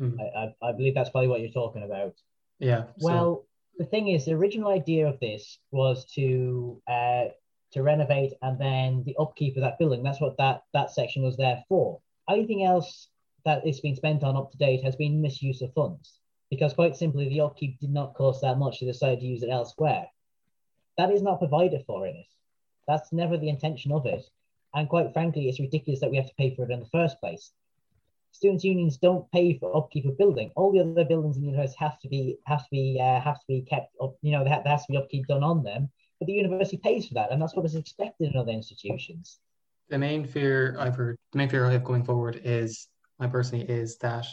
Mm. I, I, I, believe that's probably what you're talking about. Yeah. Well, so. The thing is, the original idea of this was to uh, to renovate and then the upkeep of that building. That's what that that section was there for. Anything else that it's been spent on up to date has been misuse of funds because quite simply the upkeep did not cost that much. They decided to use it elsewhere. That is not provided for in it. That's never the intention of it. And quite frankly, it's ridiculous that we have to pay for it in the first place. Students' unions don't pay for upkeep of building. All the other buildings in the university have to be have to be uh, have to be kept up. You know, there has to be upkeep done on them. But the university pays for that, and that's what is expected in other institutions. The main fear I've heard, the main fear I have going forward is my personally is that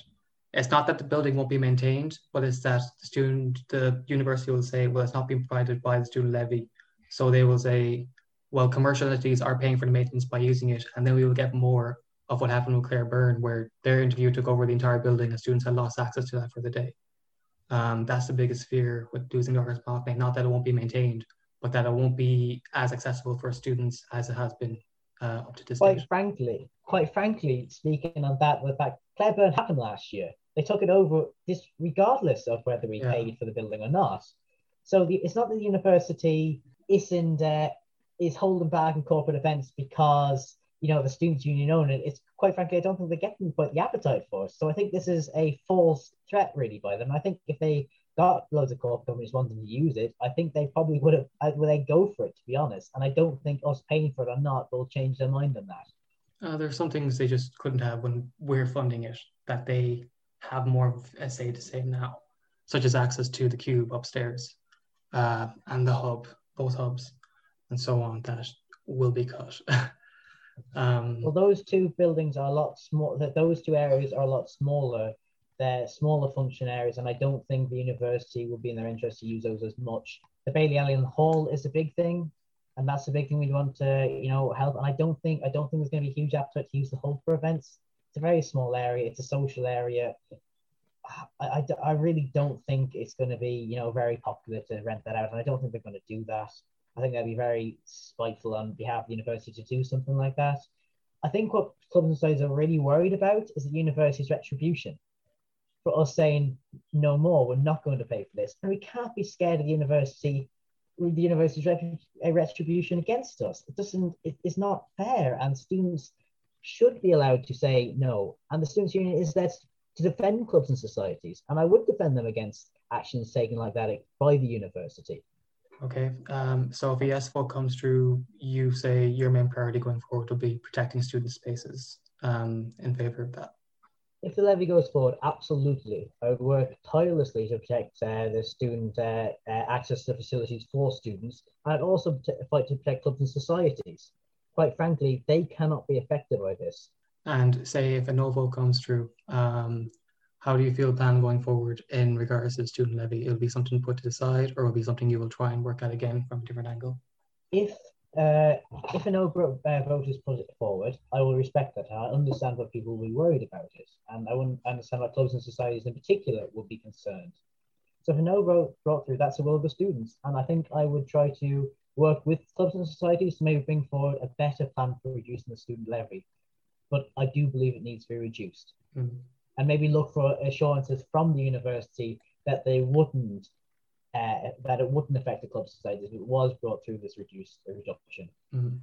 it's not that the building won't be maintained, but it's that the student, the university will say, well, it's not being provided by the student levy. So they will say, well, commercial entities are paying for the maintenance by using it, and then we will get more of what happened with Claire Byrne, where their interview took over the entire building and students had lost access to that for the day. Um, that's the biggest fear with losing Doctors Parkway. Not that it won't be maintained, but that it won't be as accessible for students as it has been uh, up to this Quite frankly, quite frankly, speaking on that, the fact Claire Byrne happened last year. They took it over this regardless of whether we yeah. paid for the building or not. So the, it's not that the university isn't uh, is holding back in corporate events because you know the students union own it. It's quite frankly, I don't think they're getting quite the appetite for it. So I think this is a false threat really by them. I think if they got loads of corporate companies wanting to use it, I think they probably would have would they go for it to be honest. And I don't think us paying for it or not will change their mind on that. Uh, there are some things they just couldn't have when we're funding it that they have more of a say to say now, such as access to the cube upstairs uh, and the hub, both hubs, and so on that will be cut. um, well, those two buildings are a lot small. Those two areas are a lot smaller. They're smaller function areas, and I don't think the university would be in their interest to use those as much. The Bailey Allen Hall is a big thing and that's the big thing we want to you know help. And I don't think I don't think there's going to be a huge appetite to use the hall for events. It's a very small area. It's a social area. I, I, I really don't think it's going to be you know very popular to rent that out, and I don't think they're going to do that. I think that'd be very spiteful on behalf of the university to do something like that. I think what clubs and societies are really worried about is the university's retribution for us saying no more, we're not going to pay for this. And we can't be scared of the university the university's retribution against us. It doesn't, it, it's not fair, and students should be allowed to say no. And the students' union is there to defend clubs and societies, and I would defend them against actions taken like that by the university. Okay, um, so if a yes vote comes through, you say your main priority going forward will be protecting student spaces um, in favor of that. If the levy goes forward, absolutely. I would work tirelessly to protect uh, the student uh, uh, access to facilities for students. I'd also fight to protect clubs and societies. Quite frankly, they cannot be affected by this. And say if a no vote comes through, um, how do you feel plan going forward in regards to the student levy? It'll be something put to the side or will be something you will try and work at again from a different angle? If uh, if a no uh, vote is put forward, I will respect that. I understand what people will be worried about it, and I wouldn't understand why clubs and societies in particular would be concerned. So if a no vote brought through, that's the will of the students, and I think I would try to work with clubs and societies to maybe bring forward a better plan for reducing the student levy. But I do believe it needs to be reduced, mm-hmm. And maybe look for assurances from the university that they wouldn't uh, that it wouldn't affect the club societies if it was brought through this reduced reduction. Mm-hmm.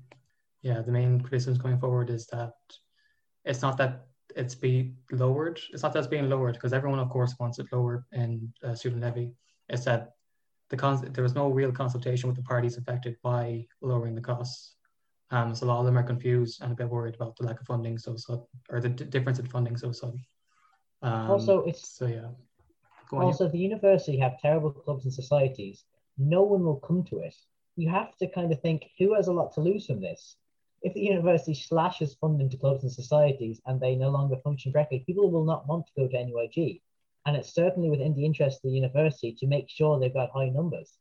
yeah, the main criticisms going forward is that it's not that it's be lowered. It's not that it's being lowered because everyone, of course, wants it lower in uh, student levy. It's that the con- there was no real consultation with the parties affected by lowering the costs. Um, so a lot of them are confused and a bit worried about the lack of funding so sudden, or the d- difference in funding so sudden. Um, also, it's so yeah. Go also, the university have terrible clubs and societies. No one will come to it. You have to kind of think who has a lot to lose from this. If the university slashes funding to clubs and societies and they no longer function correctly, people will not want to go to NUIG. And it's certainly within the interest of the university to make sure they've got high numbers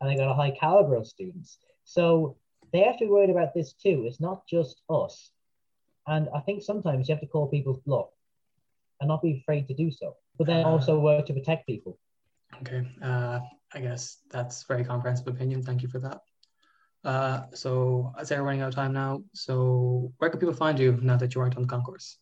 and they've got a high caliber of students. So they have to be worried about this too. It's not just us. And I think sometimes you have to call people's bluff and not be afraid to do so, but then also work to protect people. Okay, uh, I guess that's very comprehensive opinion. Thank you for that. Uh, so I say we're running out of time now. So where can people find you now that you aren't on the concourse?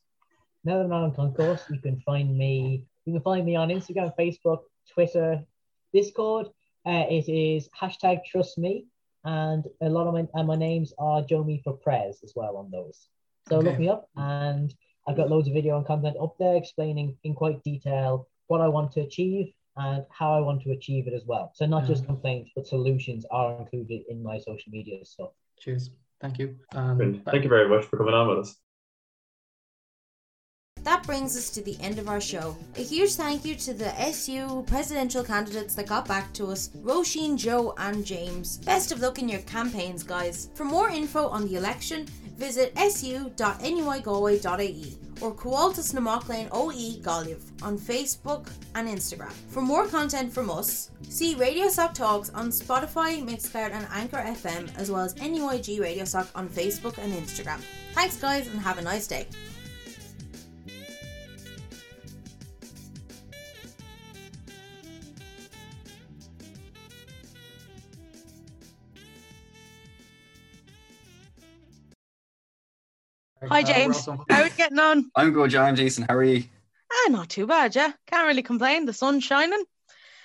Now that I'm not on concourse, you can find me. You can find me on Instagram, Facebook, Twitter, Discord. Uh, it is hashtag trust me, and a lot of my and my names are Jomi for Prez as well on those. So okay. look me up, and I've got loads of video and content up there explaining in quite detail what I want to achieve and how I want to achieve it as well. So not just complaints, but solutions are included in my social media stuff. Cheers. Thank you. Um, Thank you very much for coming on with us. That brings us to the end of our show. A huge thank you to the SU presidential candidates that got back to us Roisin, Joe, and James. Best of luck in your campaigns, guys. For more info on the election, visit su.nuigalway.ie or Coaltas Namochlane OE Galliv on Facebook and Instagram. For more content from us, see Radio Soc Talks on Spotify, Mixcloud, and Anchor FM, as well as NUIG Radio Soc on Facebook and Instagram. Thanks, guys, and have a nice day. Hi, James. How are you getting on? I'm good, John. Jason, how are you? Ah, not too bad, yeah. Can't really complain. The sun's shining.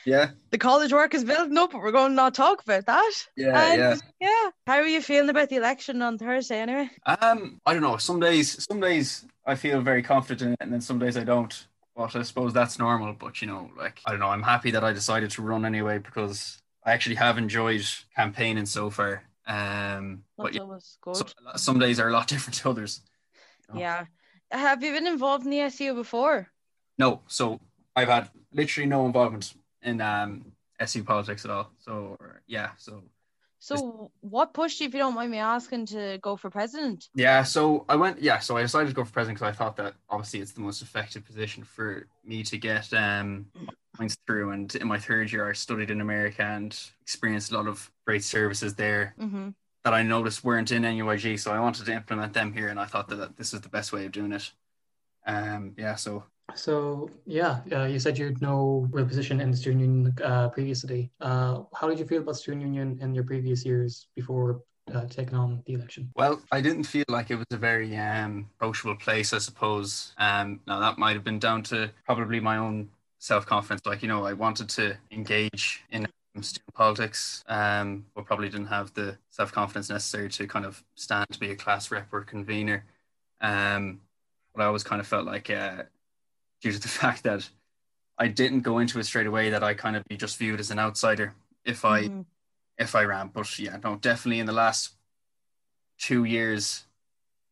Yeah. The college work is building up, but we're going to not talk about that. Yeah, and, yeah. Yeah. How are you feeling about the election on Thursday anyway? Um, I don't know. Some days some days I feel very confident in it and then some days I don't. But I suppose that's normal. But you know, like I don't know, I'm happy that I decided to run anyway because I actually have enjoyed campaigning so far. Um, but yeah, good. Some, some days are a lot different to others. You know? Yeah. Have you been involved in the SU before? No. So I've had literally no involvement in um, SU politics at all. So yeah. So. So what pushed you, if you don't mind me asking, to go for president? Yeah. So I went. Yeah. So I decided to go for president because I thought that obviously it's the most effective position for me to get um points through. And in my third year, I studied in America and experienced a lot of great services there. Mm-hmm that I noticed weren't in NUIG, so I wanted to implement them here, and I thought that this is the best way of doing it. Um, yeah, so. So yeah, uh, you said you had no real position in the student union uh, previously. Uh, how did you feel about student union in your previous years before uh, taking on the election? Well, I didn't feel like it was a very um, approachable place, I suppose. Um, now that might have been down to probably my own self confidence. Like you know, I wanted to engage in student politics, um, but probably didn't have the self confidence necessary to kind of stand to be a class rep or convener. Um, but I always kind of felt like, uh, due to the fact that I didn't go into it straight away, that I kind of be just viewed as an outsider if I mm-hmm. if I ran. But yeah, no, definitely in the last two years,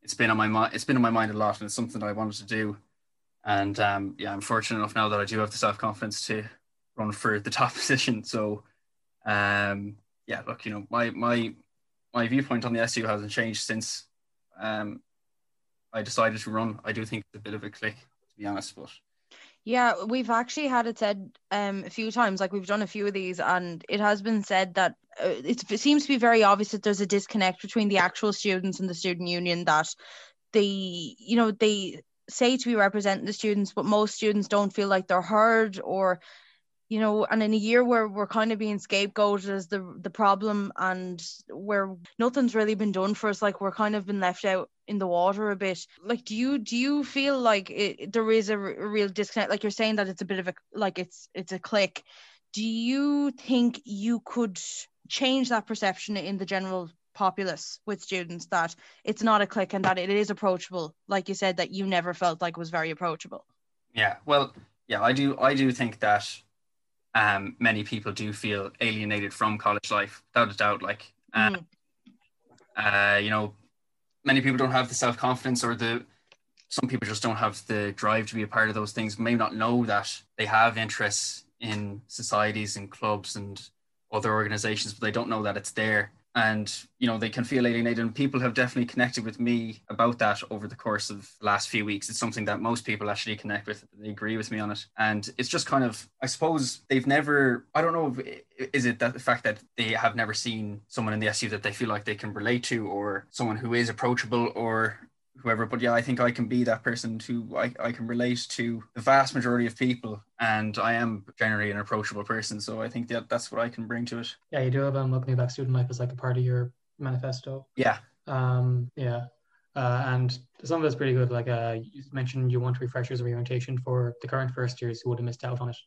it's been on my mind. It's been on my mind a lot, and it's something that I wanted to do. And um, yeah, I'm fortunate enough now that I do have the self confidence to run for the top position. So um, yeah, look, you know, my my my viewpoint on the SU hasn't changed since um, I decided to run. I do think it's a bit of a click, to be honest, but. Yeah, we've actually had it said um, a few times. Like we've done a few of these, and it has been said that uh, it seems to be very obvious that there's a disconnect between the actual students and the student union. That they, you know, they say to be representing the students, but most students don't feel like they're heard or you know, and in a year where we're kind of being scapegoated as the the problem and where nothing's really been done for us, like we're kind of been left out in the water a bit. Like, do you do you feel like it, there is a, a real disconnect? Like you're saying that it's a bit of a like it's it's a click. Do you think you could change that perception in the general populace with students that it's not a click and that it is approachable. Like you said that you never felt like was very approachable. Yeah well yeah i do i do think that um many people do feel alienated from college life without a doubt like um, mm. uh you know many people don't have the self-confidence or the some people just don't have the drive to be a part of those things may not know that they have interests in societies and clubs and other organizations but they don't know that it's there and you know they can feel alienated. And people have definitely connected with me about that over the course of the last few weeks. It's something that most people actually connect with they agree with me on it. And it's just kind of i suppose they've never i don't know if, is it that the fact that they have never seen someone in the su that they feel like they can relate to or someone who is approachable or whoever. But yeah, I think I can be that person who I, I can relate to the vast majority of people, and I am generally an approachable person. So I think that that's what I can bring to it. Yeah, you do have um, welcoming back student life as like a part of your manifesto. Yeah. Um. Yeah. Uh, and some of it's pretty good. Like uh, you mentioned, you want refreshers of orientation for the current first years who would have missed out on it,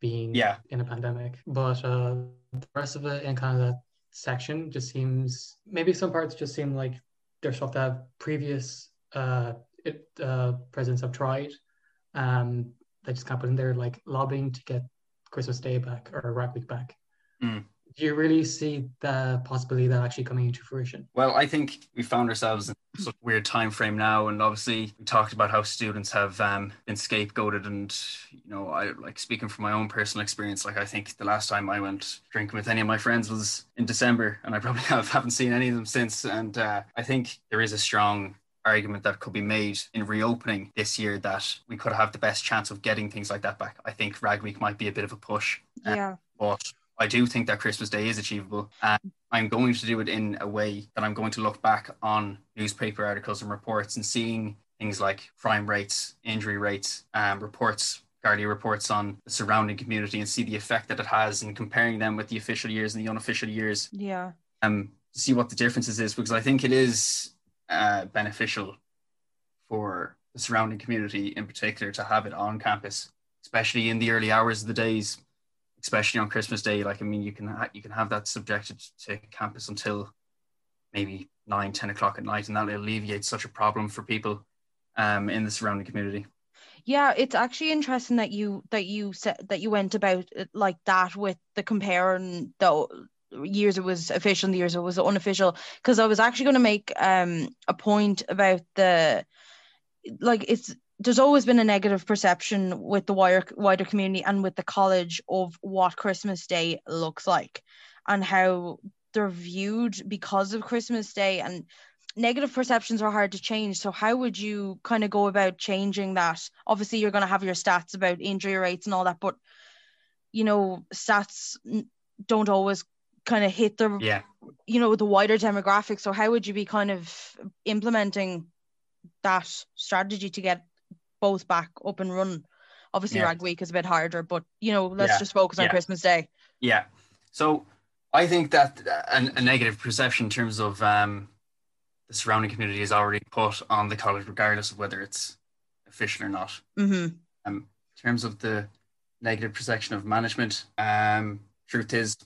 being yeah in a pandemic. But uh, the rest of it in kind of that section just seems maybe some parts just seem like they're stuff that have previous uh, it, uh, presidents have tried. Um, they just can't put in there like lobbying to get Christmas Day back or Rag Week back. Mm. Do you really see the possibility of that actually coming into fruition? Well, I think we found ourselves in such a weird time frame now, and obviously we talked about how students have um, been scapegoated, and you know, I like speaking from my own personal experience. Like I think the last time I went drinking with any of my friends was in December, and I probably have, haven't seen any of them since. And uh, I think there is a strong argument that could be made in reopening this year that we could have the best chance of getting things like that back. I think Rag Week might be a bit of a push. Uh, yeah. but I do think that Christmas Day is achievable. And I'm going to do it in a way that I'm going to look back on newspaper articles and reports and seeing things like crime rates, injury rates, um, reports Guardian reports on the surrounding community and see the effect that it has and comparing them with the official years and the unofficial years. Yeah. Um, see what the differences is because I think it is uh, beneficial for the surrounding community in particular to have it on campus, especially in the early hours of the days, especially on Christmas Day. Like, I mean, you can ha- you can have that subjected to campus until maybe nine, 10 o'clock at night, and that alleviates such a problem for people um, in the surrounding community. Yeah, it's actually interesting that you that you said that you went about it like that with the comparing the years it was official and the years it was unofficial because I was actually going to make um a point about the like it's there's always been a negative perception with the wider wider community and with the college of what Christmas Day looks like and how they're viewed because of Christmas Day and negative perceptions are hard to change. So how would you kind of go about changing that? Obviously you're going to have your stats about injury rates and all that but you know stats don't always kind of hit the yeah you know the wider demographic so how would you be kind of implementing that strategy to get both back up and running obviously yeah. rag week is a bit harder but you know let's yeah. just focus on yeah. christmas day yeah so i think that a, a negative perception in terms of um, the surrounding community is already put on the college regardless of whether it's official or not mm-hmm. um, in terms of the negative perception of management um, truth is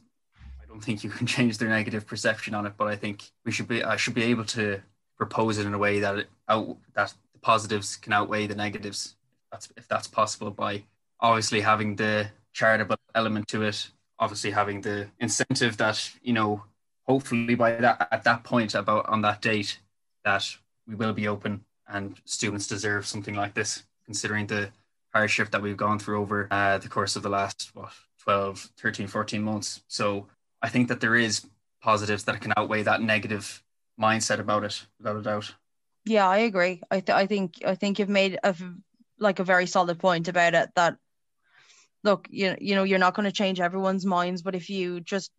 don't think you can change their negative perception on it, but I think we should be I should be able to propose it in a way that it out that the positives can outweigh the negatives. That's if that's possible by obviously having the charitable element to it, obviously having the incentive that you know hopefully by that at that point about on that date that we will be open and students deserve something like this considering the hardship that we've gone through over uh, the course of the last what 12 13 14 months so I think that there is positives that can outweigh that negative mindset about it, without a doubt. Yeah, I agree. I th- I think I think you've made a like a very solid point about it. That look, you you know, you're not going to change everyone's minds, but if you just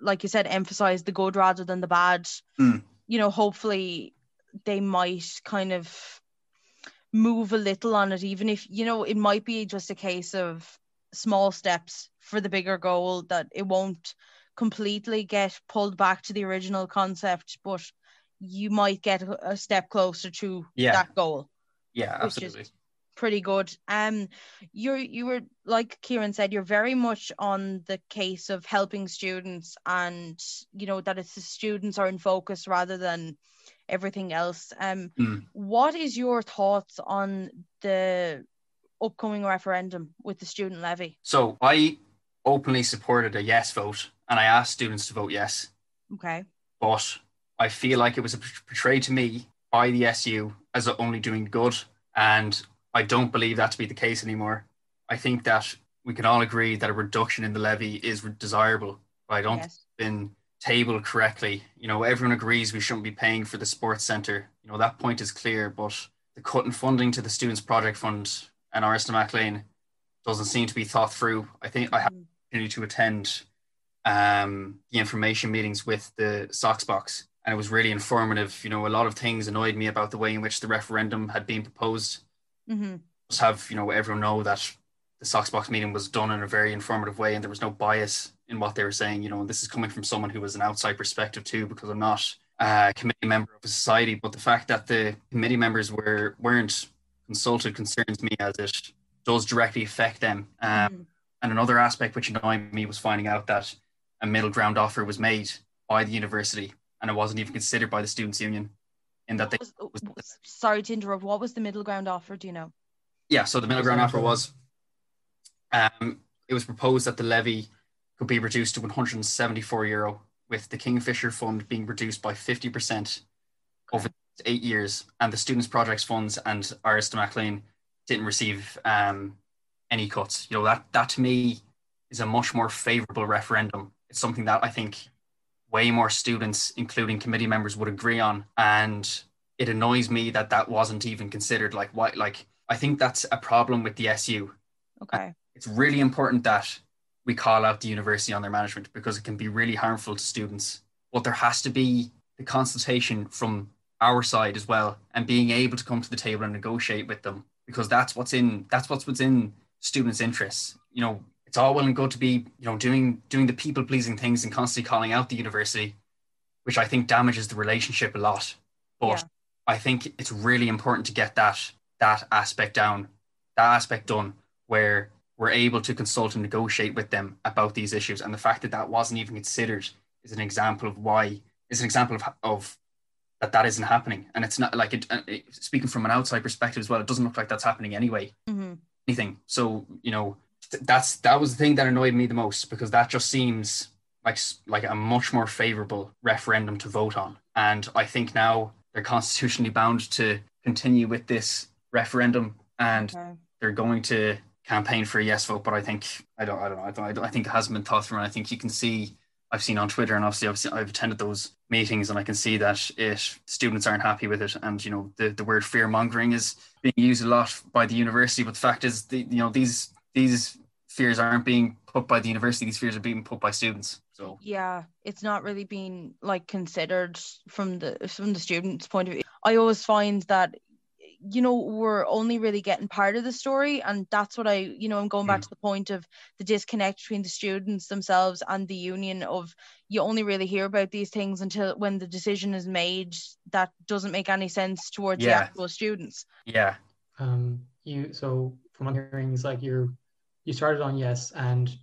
like you said, emphasize the good rather than the bad, mm. you know, hopefully they might kind of move a little on it, even if you know it might be just a case of small steps for the bigger goal that it won't completely get pulled back to the original concept, but you might get a step closer to yeah. that goal. Yeah, absolutely. Pretty good. Um, you're you were like Kieran said, you're very much on the case of helping students, and you know that it's the students are in focus rather than everything else. Um, Mm. what is your thoughts on the upcoming referendum with the student levy? So I openly supported a yes vote, and I asked students to vote yes. Okay. but I feel like it was portrayed to me by the SU as only doing good, and I don't believe that to be the case anymore. I think that we can all agree that a reduction in the levy is desirable, but I don't think Yes. it's been tabled correctly. You know, everyone agrees we shouldn't be paying for the sports centre. You know, that point is clear, but the cut in funding to the Students Project Fund and Áras na Mac Léinn doesn't seem to be thought through. I think I had Mhm. the opportunity to attend um, the information meetings with the Sox box, and it was really informative. You know, a lot of things annoyed me about the way in which the referendum had been proposed. Mm-hmm. Just have you know everyone know that the Sox box meeting was done in a very informative way, and there was no bias in what they were saying. You know, and this is coming from someone who was an outside perspective too, because I'm not a committee member of a society. But the fact that the committee members were weren't consulted concerns me, as it does directly affect them. Um, Mm-hmm. and another aspect which annoyed me was finding out that a middle ground offer was made by the university and it wasn't even considered by the students union in that they Was- was- sorry to interrupt. What was the middle ground offer? Do you know? yeah so the middle ground offer was um it was proposed that the levy could be reduced to 174 euro with the kingfisher fund being reduced by 50% over eight years and the students projects funds and Áras na Mac Léinn didn't receive um any cuts you know that that to me is a much more favorable referendum it's something that i think way more students including committee members would agree on. And it annoys me that that wasn't even considered like why like i think that's a problem with the su Okay. it's really important that we call out the university on their management because it can be really harmful to students. But there has to be the consultation from our side as well and being able to come to the table and negotiate with them because that's what's in that's what's within students interests. You know it's all well and good to be you know doing doing the people pleasing things and constantly calling out the university which i think damages the relationship a lot. But Yeah. i think it's really important to get that that aspect down that aspect done where we're able to consult and negotiate with them about these issues. And the fact that that wasn't even considered is an example of why is an example of, of that that isn't happening. And it's not like it, uh, it speaking from an outside perspective as well it doesn't look like that's happening anyway. Mm-hmm. anything. So you know that's that was the thing that annoyed me the most because that just seems like like a much more favorable referendum to vote on and i think now they're constitutionally bound to continue with this referendum and Okay. they're going to campaign for a yes vote, but I think I don't, I don't know. I, don't, I, don't, I think it hasn't been thought through, and I think you can see. I've seen on Twitter, and obviously I've, seen, I've attended those meetings, and I can see that it students aren't happy with it, and you know the, the word fear mongering is being used a lot by the university. But the fact is, the, you know these these fears aren't being put by the university; these fears are being put by students. So yeah it's not really being like considered from the from the students point of view i always find that you know we're only really getting part of the story and that's what i you know i'm going back Mm. to the point of the disconnect between the students themselves and the union of you only really hear about these things until when the decision is made that doesn't make any sense towards the actual students yeah, Um, you so from what I'm hearing is like you're you started on yes, and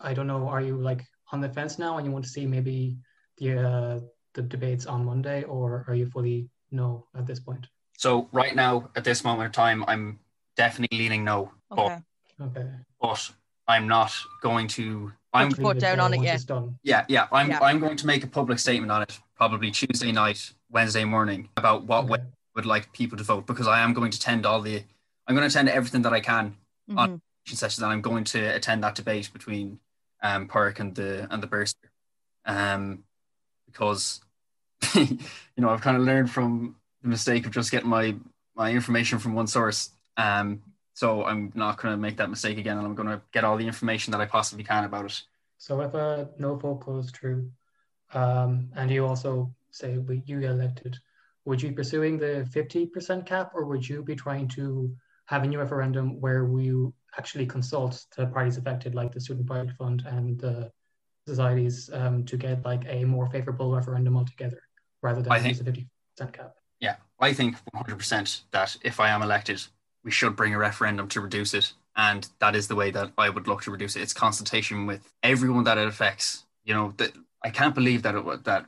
I don't know, are you like on the fence now, and you want to see maybe the uh, the debates on Monday, or are you fully no at this point? so right now at this moment in time, I'm definitely leaning no, but okay Okay. but I'm not going to. I'm Put down on it, once yeah. done. Yeah, yeah. I'm Yeah. I'm going to make a public statement on it probably Tuesday night, Wednesday morning about what way Okay. I would like people to vote because I am going to attend all the I'm going to attend everything that I can On- Mhm. Sessions and I'm going to attend that debate between um Park and the and the Burster. Um because you know I've kind of learned from the mistake of just getting my my information from one source. Um so I'm not going to make that mistake again and I'm going to get all the information that I possibly can about it. So if a no vote goes through, um, and you also say you elected, would you be pursuing the 50% cap or would you be trying to have a new referendum where we actually consult the parties affected, like the Student Project Fund and the societies, um, to get like a more favorable referendum altogether rather than I think- a 50% cap? Yeah, I think 100% that if I am elected, we should bring a referendum to reduce it. And that is the way that I would look to reduce it. It's consultation with everyone that it affects. You know, that I can't believe that it that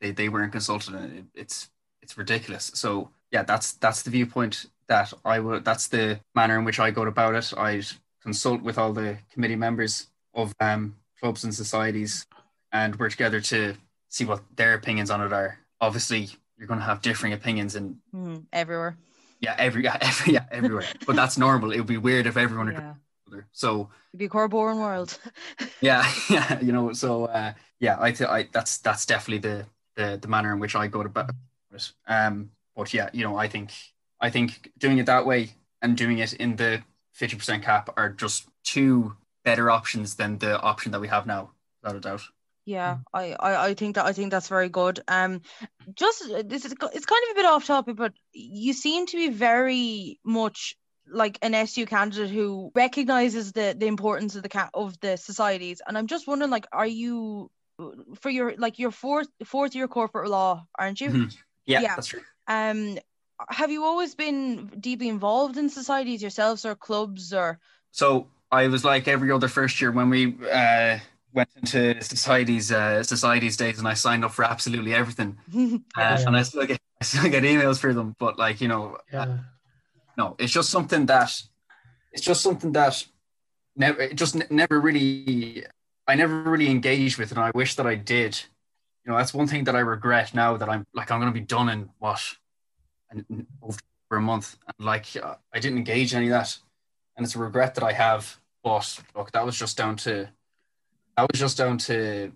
they, they weren't consulted. And it, it's it's ridiculous. So yeah, that's that's the viewpoint that I would. That's the manner in which I go about it. I consult with all the committee members of um, clubs and societies, and we're together to see what their opinions on it are. Obviously, you're going to have differing opinions and mm, everywhere. Yeah, every yeah, every, yeah everywhere. but that's normal. It would be weird if everyone yeah. So it'd be a boring world. yeah, yeah, you know. So uh, yeah, I, th- I that's that's definitely the, the the manner in which I go about it. Um, but yeah, you know, I think I think doing it that way and doing it in the fifty percent cap are just two better options than the option that we have now, without a doubt. Yeah, I, I, I think that I think that's very good. Um, just this is it's kind of a bit off topic, but you seem to be very much like an SU candidate who recognizes the the importance of the cat of the societies, and I'm just wondering, like, are you for your like your fourth fourth year corporate law, aren't you? Mm-hmm. Yeah, yeah, that's true. Um, have you always been deeply involved in societies yourselves or clubs or? So I was like every other first year when we uh, went into societies uh, societies days and I signed up for absolutely everything, uh, yeah. and I still get I still get emails for them. But like you know, yeah. uh, no, it's just something that it's just something that never it just n- never really I never really engaged with, and I wish that I did. You know, that's one thing that I regret now that I'm like I'm going to be done in what over a month, and like uh, I didn't engage any of that, and it's a regret that I have. But look, that was just down to that was just down to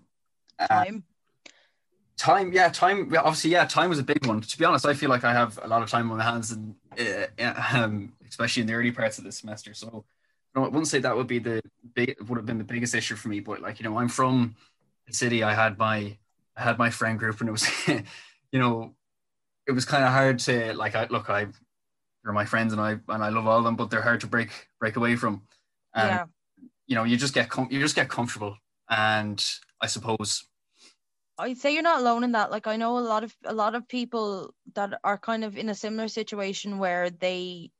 uh, time. Time, yeah, time. Obviously, yeah, time was a big one. To be honest, I feel like I have a lot of time on my hands, and uh, um, especially in the early parts of the semester. So, you know, I wouldn't say that would be the big would have been the biggest issue for me. But like, you know, I'm from the city. I had my I had my friend group, and it was, you know, it was kind of hard to like. I look, I they're my friends, and I and I love all of them, but they're hard to break break away from. And, yeah. You know, you just get com- you just get comfortable and I suppose I'd say you're not alone in that. Like I know a lot of a lot of people that are kind of in a similar situation where they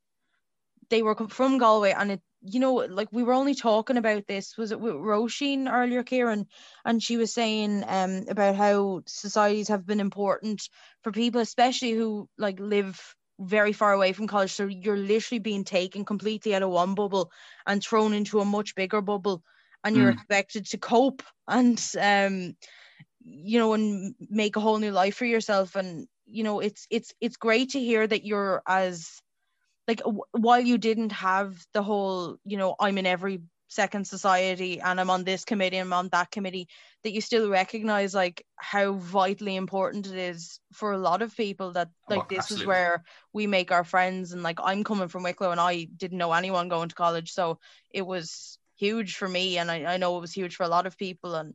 they were from Galway and it you know like we were only talking about this was it with Roisin earlier Kieran? And she was saying um about how societies have been important for people especially who like live very far away from college. So you're literally being taken completely out of one bubble and thrown into a much bigger bubble and you're mm. expected to cope and um you know and make a whole new life for yourself. And you know it's it's it's great to hear that you're as like w- while you didn't have the whole you know i'm in every second society and i'm on this committee and i'm on that committee that you still recognize like how vitally important it is for a lot of people that oh, like oh, this absolutely. is where we make our friends. And like i'm coming from wicklow and i didn't know anyone going to college. So it was huge for me. And I, I know it was huge for a lot of people. And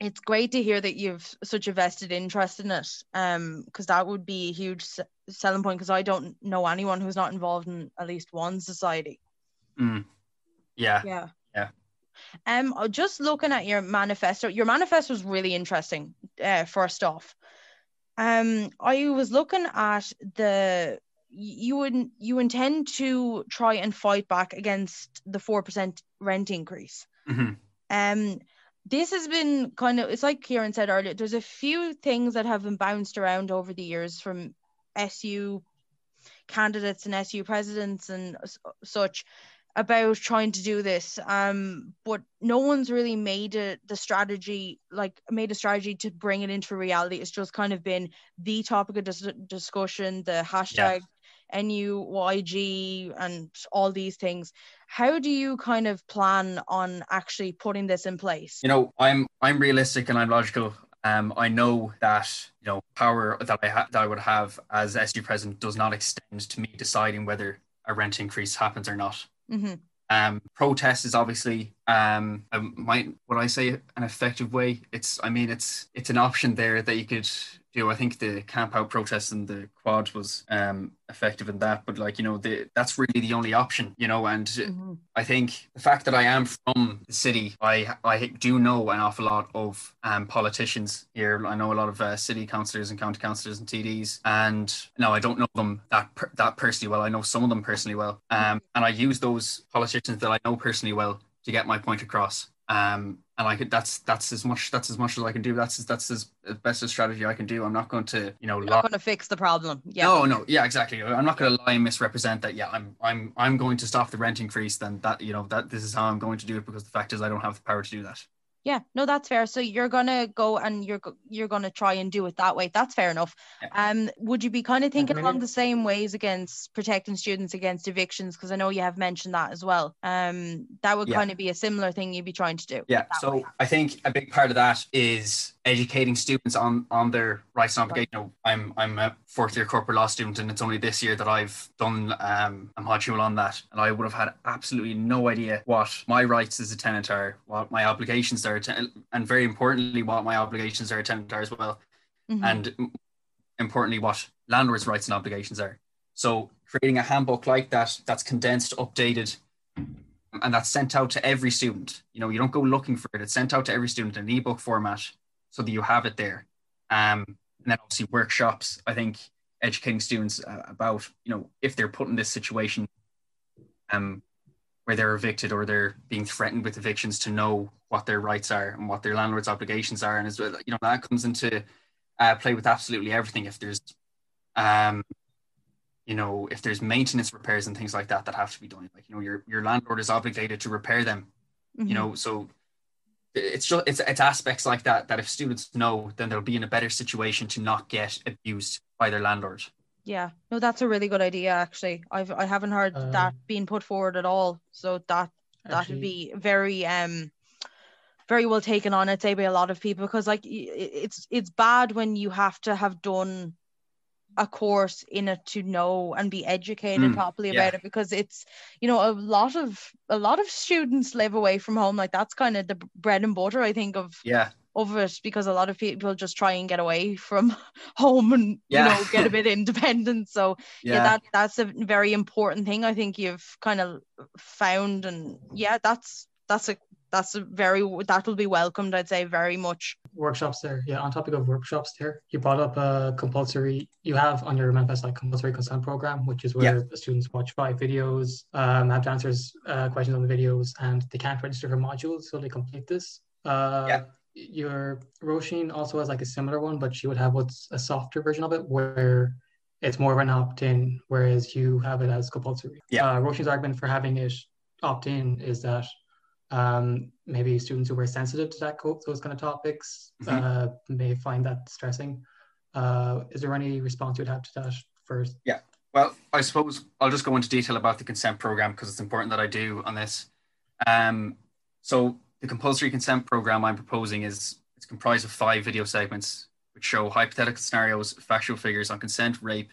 it's great to hear that you've such a vested interest in it um because that would be a huge selling point because I don't know anyone who's not involved in at least one society mm. yeah yeah yeah um just looking at your manifesto your manifesto was really interesting uh, first off um I was looking at the you would you intend to try and fight back against the four percent rent increase. Mm-hmm. Um, this has been kind of it's like Kieran said earlier. There's a few things that have been bounced around over the years from SU candidates and SU presidents and such about trying to do this um but no one's really made it the strategy like made a strategy to bring it into reality it's just kind of been the topic of dis- discussion the hashtag NUIG and all these things. How do you kind of plan on actually putting this in place? You know, I'm I'm realistic and I'm logical. Um, I know that you know power that I ha- that I would have as SU president does not extend to me deciding whether a rent increase happens or not. Mm-hmm. Um, protest is obviously um, might would I say an effective way. It's I mean it's it's an option there that you could do. I think the camp out protest and the quad was um, effective in that, but like you know, the, that's really the only option, you know. And mm-hmm. I think the fact that I am from the city, I I do know an awful lot of um, politicians here. I know a lot of uh, city councillors and county councillors and TDs, and no, I don't know them that per- that personally well. I know some of them personally well, um, and I use those politicians that I know personally well to get my point across. Um, and I could that's that's as much that's as much as I can do. That's that's as best a strategy I can do. I'm not going to you know You're not going to fix the problem. Yeah. No, no, yeah, exactly. I'm not going to lie and misrepresent that. Yeah, I'm I'm I'm going to stop the rent increase. Then that you know that this is how I'm going to do it because the fact is I don't have the power to do that. Yeah, no, that's fair. So you're gonna go and you're you're gonna try and do it that way. That's fair enough. Yeah. Um, would you be kind of thinking along the same ways against protecting students against evictions? Because I know you have mentioned that as well. Um, that would yeah. kind of be a similar thing you'd be trying to do. Yeah. So way. I think a big part of that is educating students on on their rights and obligations. You know, I'm I'm a fourth year corporate law student, and it's only this year that I've done um, a module on that, and I would have had absolutely no idea what my rights as a tenant are, what my obligations are, and very importantly, what my obligations are a tenant are as well, mm-hmm. and importantly, what landlords' rights and obligations are. So creating a handbook like that, that's condensed, updated, and that's sent out to every student. You know, you don't go looking for it; it's sent out to every student in ebook format so that you have it there. Um, and then obviously workshops. I think educating students uh, about you know if they're put in this situation, um, where they're evicted or they're being threatened with evictions, to know what their rights are and what their landlord's obligations are, and as well, you know that comes into uh, play with absolutely everything. If there's um, you know, if there's maintenance repairs and things like that that have to be done, like you know, your your landlord is obligated to repair them. Mm-hmm. You know, so it's just it's, it's aspects like that that if students know then they'll be in a better situation to not get abused by their landlord yeah. No that's a really good idea actually. I've i haven't heard um, that being put forward at all. So that that would be very um very well taken on i'd say by a lot of people. Because like it's it's bad when you have to have done a course in it to know and be educated mm, properly yeah. about it because it's you know a lot of a lot of students live away from home like that's kind of the bread and butter i think of yeah of it because a lot of people just try and get away from home and yeah. you know get a bit independent so yeah. yeah that that's a very important thing i think you've kind of found and yeah that's that's a that's a very that will be welcomed i'd say very much workshops there yeah on topic of workshops there you brought up a compulsory you have on your manifest like compulsory consent program which is where yeah. the students watch five videos um, have to answer uh, questions on the videos and they can't register for modules so they complete this uh, yeah your Roisin also has like a similar one, but she would have what's a softer version of it where it's more of an opt-in, whereas you have it as compulsory. Yeah. Uh, Roisin's argument for having it opt-in is that um, maybe students who were sensitive to that those kind of topics mm-hmm. uh, may find that stressing. Uh, is there any response you'd have to that first? Yeah. Well, I suppose I'll just go into detail about the consent program because it's important that I do on this. Um, so the compulsory consent program I'm proposing is it's comprised of five video segments which show hypothetical scenarios, factual figures on consent, rape,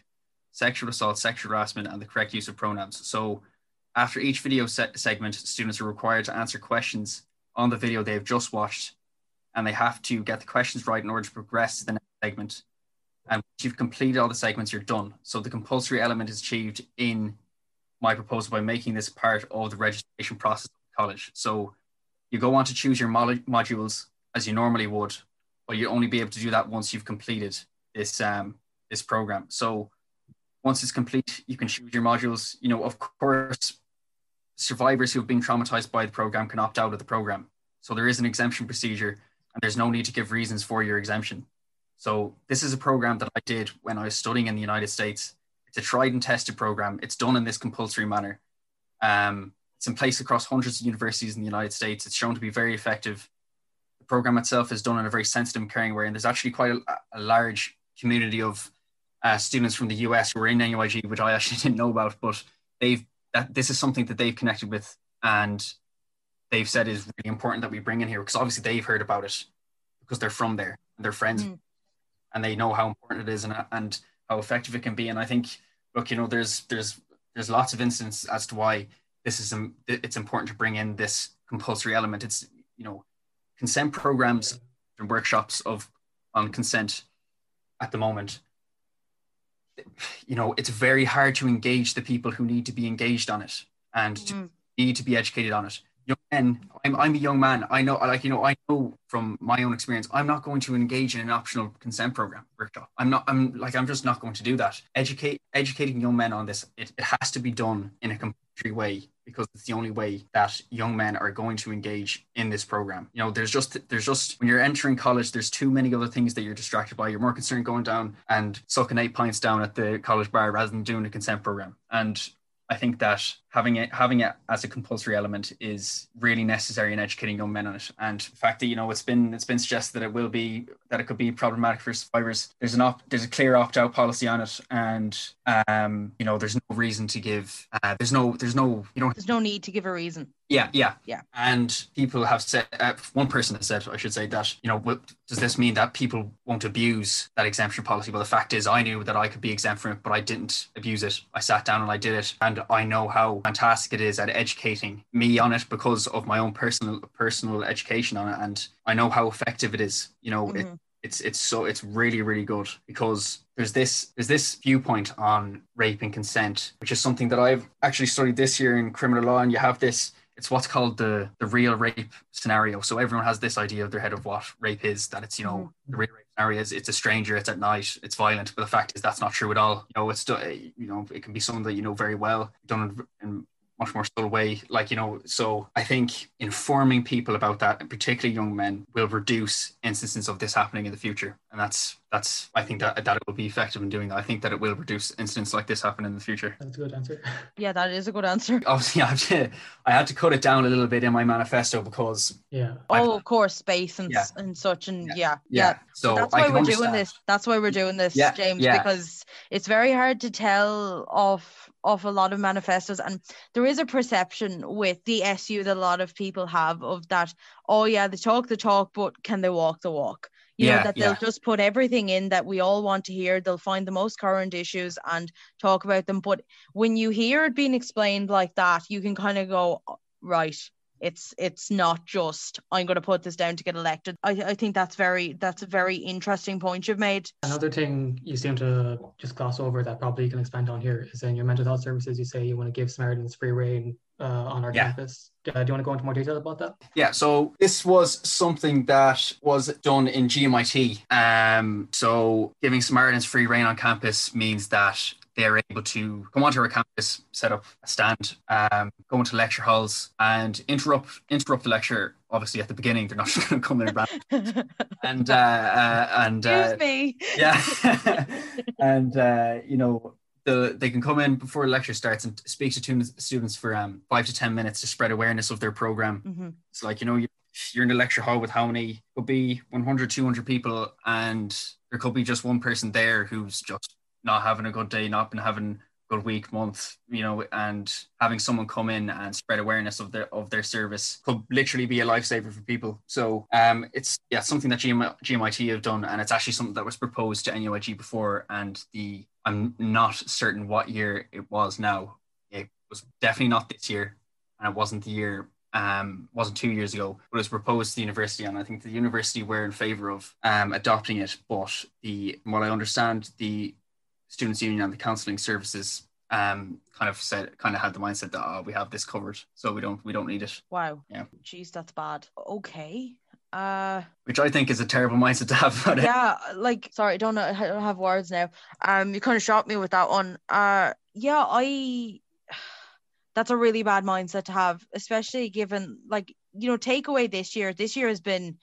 sexual assault, sexual harassment, and the correct use of pronouns. So after each video se- segment, students are required to answer questions on the video they've just watched, and they have to get the questions right in order to progress to the next segment. And once you've completed all the segments, you're done. So the compulsory element is achieved in my proposal by making this part of the registration process of the college. So you go on to choose your modules as you normally would, but you'll only be able to do that once you've completed this um, this program. So once it's complete, you can choose your modules. You know, of course, survivors who have been traumatized by the program can opt out of the program. So there is an exemption procedure and there's no need to give reasons for your exemption. So this is a program that I did when I was studying in the United States. It's a tried and tested program. It's done in this compulsory manner. Um, it's in place across hundreds of universities in the United States. It's shown to be very effective. The program itself is done in a very sensitive and caring way, and there's actually quite a, a large community of uh, students from the US who are in NUIG, which I actually didn't know about, but they've that this is something that they've connected with and they've said is really important that we bring in here because obviously they've heard about it because they're from there and they're friends mm. and they know how important it is and, and how effective it can be. And i think look you know there's there's there's lots of instances as to why this is um, it's important to bring in this compulsory element. It's you know consent programs and workshops of on consent at the moment, you know, it's very hard to engage the people who need to be engaged on it and to Mm. need to be educated on it. Young men, I'm, I'm a young man. I know, like, you know, I know from my own experience, I'm not going to engage in an optional consent program workshop. I'm not, I'm like, I'm just not going to do that. Educate, educating young men on this, it, it has to be done in a compulsory way because it's the only way that young men are going to engage in this program. You know, there's just there's just when you're entering college, there's too many other things that you're distracted by. You're more concerned going down and sucking eight pints down at the college bar rather than doing a consent program. And I think that having it having it as a compulsory element is really necessary in educating young men on it. And the fact that you know it's been it's been suggested that it will be that it could be problematic for survivors. There's an op there's a clear opt out policy on it, and um you know there's no reason to give uh, there's no there's no you don't There's no need to give a reason. yeah, yeah, Yeah. And people have said, uh, one person has said, I should say that, you know, what, does this mean that people won't abuse that exemption policy? Well, the fact is, I knew that I could be exempt from it, but I didn't abuse it. I sat down and I did it, and I know how fantastic it is at educating me on it because of my own personal personal education on it, and I know how effective it is. You know, it, Mhm. it's it's so it's really really good because there's this there's this viewpoint on rape and consent which is something that I've actually studied this year in criminal law and you have this it's what's called the the real rape scenario so everyone has this idea of their head of what rape is that it's you know the real rape is it's a stranger it's at night it's violent but the fact is that's not true at all. You know it's you know it can be someone that you know very well done in much more subtle way like you know so i think informing people about that and particularly young men will reduce instances of this happening in the future and that's that's i think that that it will be effective in doing that i think that it will reduce incidents like this happen in the future That's a good answer. Yeah, that is a good answer. obviously i have to i had to cut it down a little bit in my manifesto because Yeah. I've- Oh, of course, space and Yeah. and such, and Yeah. yeah, yeah. so that's why we're understand. doing this. That's why we're doing this, Yeah, James, yeah. because it's very hard to tell off of a lot of manifestos, and there is a perception with the SU that a lot of people have of that. Oh yeah, they talk the talk, but can they walk the walk? You Yeah, know that they'll yeah. just put everything in that we all want to hear. They'll find the most current issues and talk about them. But when you hear it being explained like that, you can kind of go, "Oh, right, it's it's not just I'm going to put this down to get elected. I, I think that's very that's a very interesting point you've made. Another thing you seem to just gloss over that probably you can expand on here is in your mental health services, you say you want to give Samaritans free reign uh, on our Yeah. campus. Uh, do you want to go into more detail about that? Yeah, so this was something that was done in GMIT. Um, so giving Samaritans free reign on campus means that they're able to come onto our campus, set up a stand, um, go into lecture halls, and interrupt interrupt the lecture. Obviously, at the beginning, they're not just going to come in and and uh, uh, and uh, Excuse me. yeah and uh, you know the, they can come in before the lecture starts and speak to students, students for um, five to ten minutes to spread awareness of their program Mhm. it's like you know you're, you're in a lecture hall with how many could be 100 200 people and there could be just one person there who's just not having a good day not been having a good week month you know and having someone come in and spread awareness of their of their service could literally be a lifesaver for people so um it's yeah something that GM, gmit have done and it's actually something that was proposed to nuig before and the i'm not certain what year it was now it was definitely not this year and it wasn't the year um, wasn't two years ago, but it was proposed to the university, and I think the university were in favour of um, adopting it. But the, from what I understand, the students' union and the counselling services um, kind of said, kind of had the mindset that oh, we have this covered, so we don't, we don't need it. Wow. Yeah. Jeez, that's bad. Okay. Uh Which I think is a terrible mindset to have about it. yeah, like sorry, I don't know I don't have words now. Um you kind of shot me with that one. Uh yeah, I that's a really bad mindset to have, especially given like, you know, takeaway this year. This year has been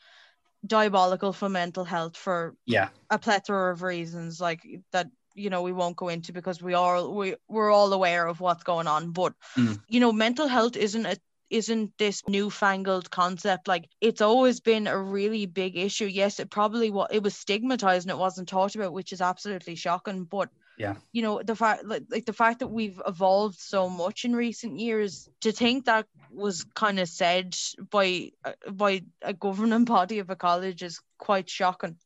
diabolical for mental health for Yeah, a plethora of reasons like that you know we won't go into because we are we we're all aware of what's going on but Mm. you know mental health isn't a isn't this newfangled concept like it's always been a really big issue yes it probably was it was stigmatized and it wasn't talked about which is absolutely shocking but Yeah. you know the fact like, like the fact that we've evolved so much in recent years to think that was kind of said by uh, by a governing body of a college is quite shocking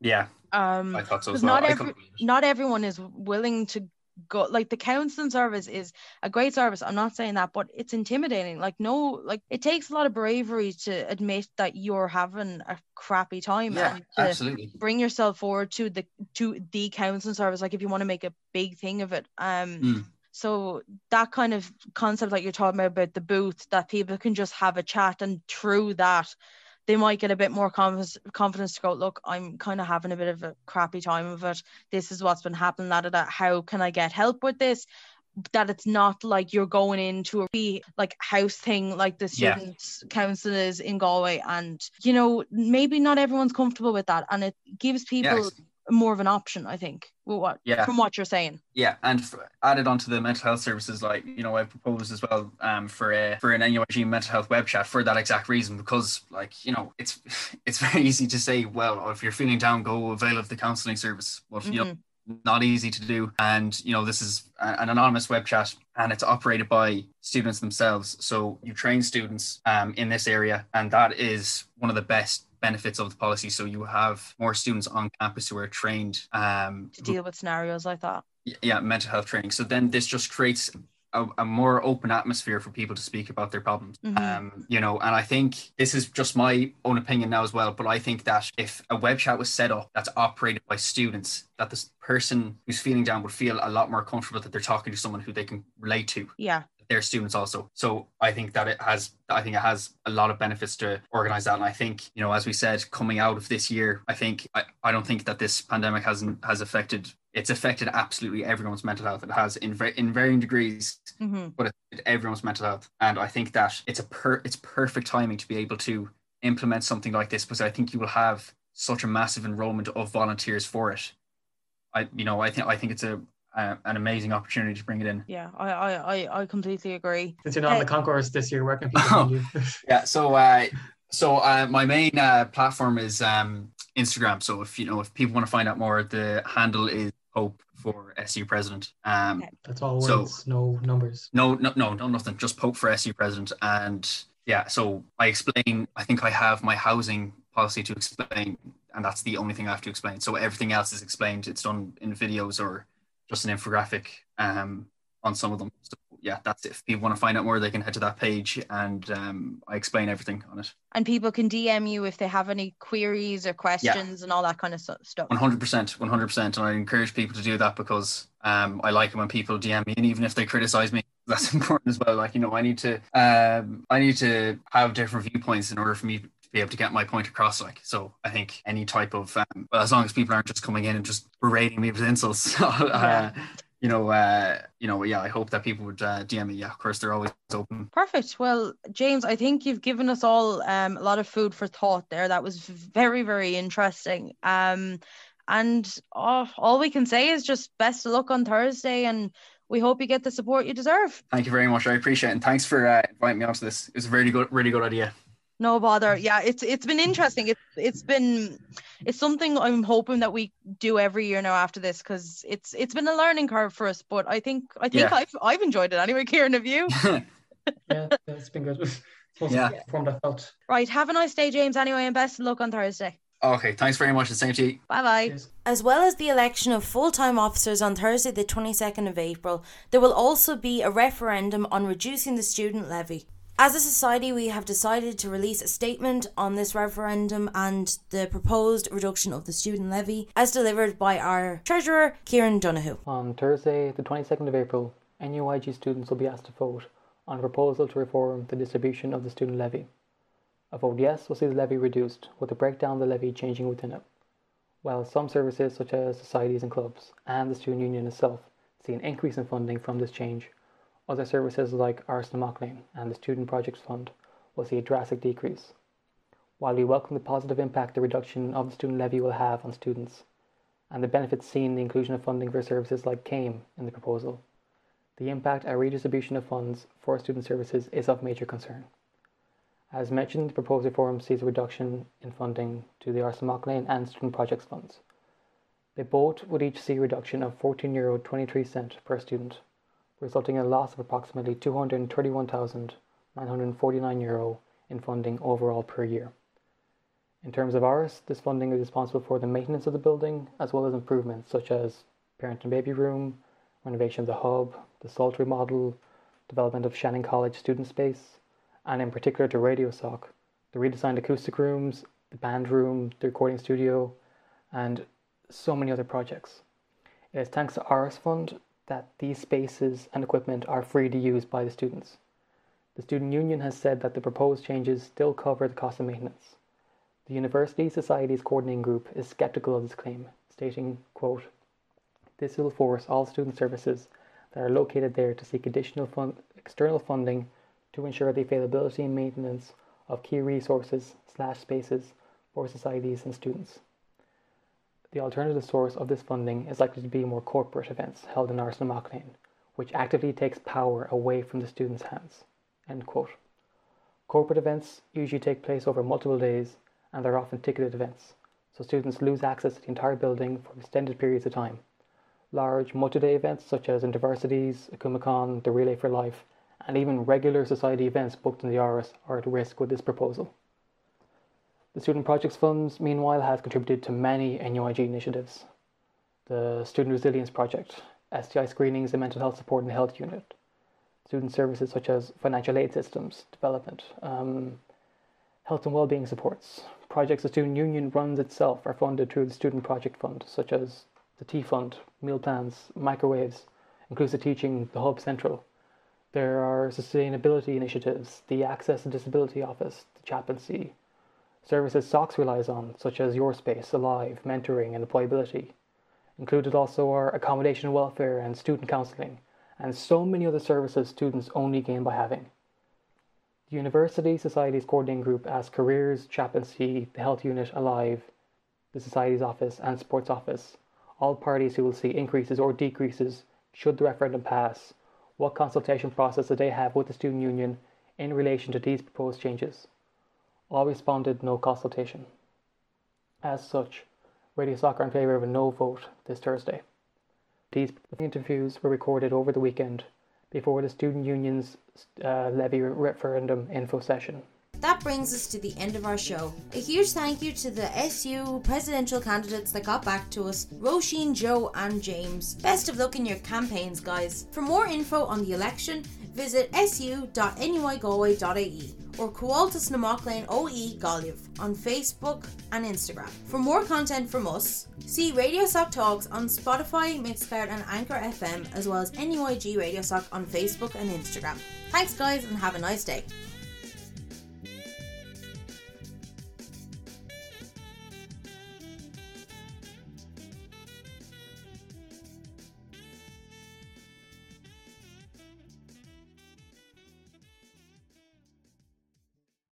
yeah, um I thought so as well. not every- couldn't believe it. not everyone is willing to go like the counseling service is a great service i'm not saying that but it's intimidating like no like it takes a lot of bravery to admit that you're having a crappy time Yeah, absolutely. bring yourself forward to the to the counseling service like if you want to make a big thing of it um Mm. so that kind of concept like you're talking about about the booth that people can just have a chat and through that they might get a bit more confidence confidence to go look i'm kind of having a bit of a crappy time of it this is what's been happening da, da, da. how can i get help with this that it's not like you're going into a like house thing like the Yeah. students council is in galway and you know maybe not everyone's comfortable with that and it gives people Yes. More of an option i think well, what Yeah. from what you're saying Yeah, and f- added onto the mental health services, like you know, I proposed as well um, for a for an NUIG mental health web chat for that exact reason because, like you know, it's it's very easy to say, well, if you're feeling down, go avail of the counselling service. But you know, not easy to do, and you know, this is an anonymous web chat, and it's operated by students themselves. So you train students um, in this area, and that is one of the best benefits of the policy. So you have more students on campus who are trained um, to deal with scenarios like that yeah mental health training so then this just creates a, a more open atmosphere for people to speak about their problems Mhm. um you know and i think this is just my own opinion now as well but i think that if a web chat was set up that's operated by students that this person who's feeling down would feel a lot more comfortable that they're talking to someone who they can relate to yeah their students also. So I think that it has I think it has a lot of benefits to organize that. And I think, you know, as we said, coming out of this year, I think I, I don't think that this pandemic hasn't has affected it's affected absolutely everyone's mental health. It has in in varying degrees, hmm but it, everyone's mental health. And I think that it's a per it's perfect timing to be able to implement something like this because I think you will have such a massive enrollment of volunteers for it. I you know, I think I think it's a uh, an amazing opportunity to bring it in. yeah I, I i i completely agree Since you're not on the concourse this year, where can people find you? Yeah. So, uh, so uh, my main uh, platform is um, Instagram. So if you know if people want to find out more, the handle is Hope for SU President. Um, Okay. That's all So- no numbers. no, no, no, no, nothing. Just Pope for SU President. And yeah, so I explain. I think I have my housing policy to explain, and that's the only thing I have to explain. So everything else is explained. It's done in videos or just an infographic um, on some of them. So yeah, that's it. If people want to find out more, they can head to that page, and um, I explain everything on it. and people can dm you if they have any queries or questions and all that kind of stuff One hundred percent, one hundred percent, and I encourage people to do that because um, I like it when people DM me, and even if they criticize me, that's important as well. Like you know, I need to, um, I need to have different viewpoints in order for me to be able to get my point across. Like so, I think any type of, um, well, as long as people aren't just coming in and just berating me with insults, uh, you know, uh, you know, yeah, I hope that people would uh, DM me. Yeah, of course, they're always open. Perfect. Well, James, I think you've given us all um, a lot of food for thought there. That was very, very interesting. Um, and oh, all we can say is just best of luck on Thursday, and we hope you get the support you deserve. Thank you very much. I appreciate it, and thanks for uh, inviting me onto this. It was a really good, really good idea. No bother. Mm. Yeah, it's it's been interesting. It's it's been it's something I'm hoping that we do every year now after this because it's it's been a learning curve for us. But I think I think Yeah. I've I've enjoyed it anyway. Kieran, have you? Yeah, yeah, it's been good. It's most Yeah. formed I felt. Right. Have a nice day, James. Anyway, and best of luck on Thursday. okay, thanks very much, and same to you. Bye bye. As well as the election of full time officers on Thursday, the 22nd of April, there will also be a referendum on reducing the student levy. As a society, we have decided to release a statement on this referendum and the proposed reduction of the student levy, as delivered by our Treasurer, Kieran Donoghue. On Thursday, the 22nd of April, NUIG students will be asked to vote on a proposal to reform the distribution of the student levy. A vote yes will see the levy reduced, with the breakdown of the levy changing within it, while some services such as societies and clubs and the student union itself see an increase in funding from this change. Other services like Áras na Mac Léinn and the Student Projects Fund will see a drastic decrease. While we welcome the positive impact the reduction of the student levy will have on students, and the benefits seen in the inclusion of funding for services like CÉIM in the proposal, the impact a redistribution of funds for student services is of major concern. As mentioned, the proposed reform sees a reduction in funding to the Áras na Mac Léinn and Student Projects funds. They both would each see a reduction of €14.23 Euro per student, resulting in a loss of approximately €231,949 Euro in funding overall per year. In terms of Áras, this funding is responsible for the maintenance of the building as well as improvements such as parent and baby room renovation of the hub, the Saltery model, development of Shannon College student space, and in particular to Radio Soc, the redesigned acoustic rooms, the band room, the recording studio, and so many other projects. It is thanks to Áras Fund that these spaces and equipment are free to use by the students. The Student Union has said that the proposed changes still cover the cost of maintenance. The University Societies Coordinating Group is skeptical of this claim, stating, quote, This will force all student services that are located there to seek additional external funding to ensure the availability and maintenance of key resources slash spaces for societies and students. The alternative source of this funding is likely to be more corporate events held in Áras na Mac Léinn, which actively takes power away from the students' hands. Corporate events usually take place over multiple days and they're often ticketed events, so students lose access to the entire building for extended periods of time. Large multi-day events such as InterVarsities, Akumakon, the Relay for Life, and even regular society events booked in the Áras are at risk with this proposal. The Student Projects Funds, meanwhile, has contributed to many NUIG initiatives. The Student Resilience Project, STI screenings and mental health support the health unit, student services such as financial aid systems development, um, health and well-being supports. Projects the Student Union runs itself are funded through the Student Project Fund, such as the T Fund, meal plans, microwaves, inclusive teaching, the Hub Central. There are sustainability initiatives, the Access to Disability Office, the chaplaincy, services SOCS relies on, such as Your Space, Alive, mentoring, and employability. Included also are accommodation welfare and student counselling, and so many other services students only gain by having. The University Societies Coordinating Group as Careers, Chaplaincy, the Health Unit, Alive, the Society's Office, and Sports Office, all parties who will see increases or decreases should the referendum pass, what consultation process do they have with the Student Union in relation to these proposed changes. All responded no consultation. As such, Radio Soc are in favour of a no vote this Thursday. These interviews were recorded over the weekend before the student union's uh, levy referendum info session. That brings us to the end of our show. A huge thank you to the SU presidential candidates that got back to us Roisin, Joe, and James. Best of luck in your campaigns, guys. For more info on the election, visit su.nuigalway.ie or Coaltas Namochlane OE Galliv on Facebook and Instagram. For more content from us, see Radio Soc Talks on Spotify, Mixcloud, and Anchor FM, as well as NUIG Radio Soc on Facebook and Instagram. Thanks, guys, and have a nice day.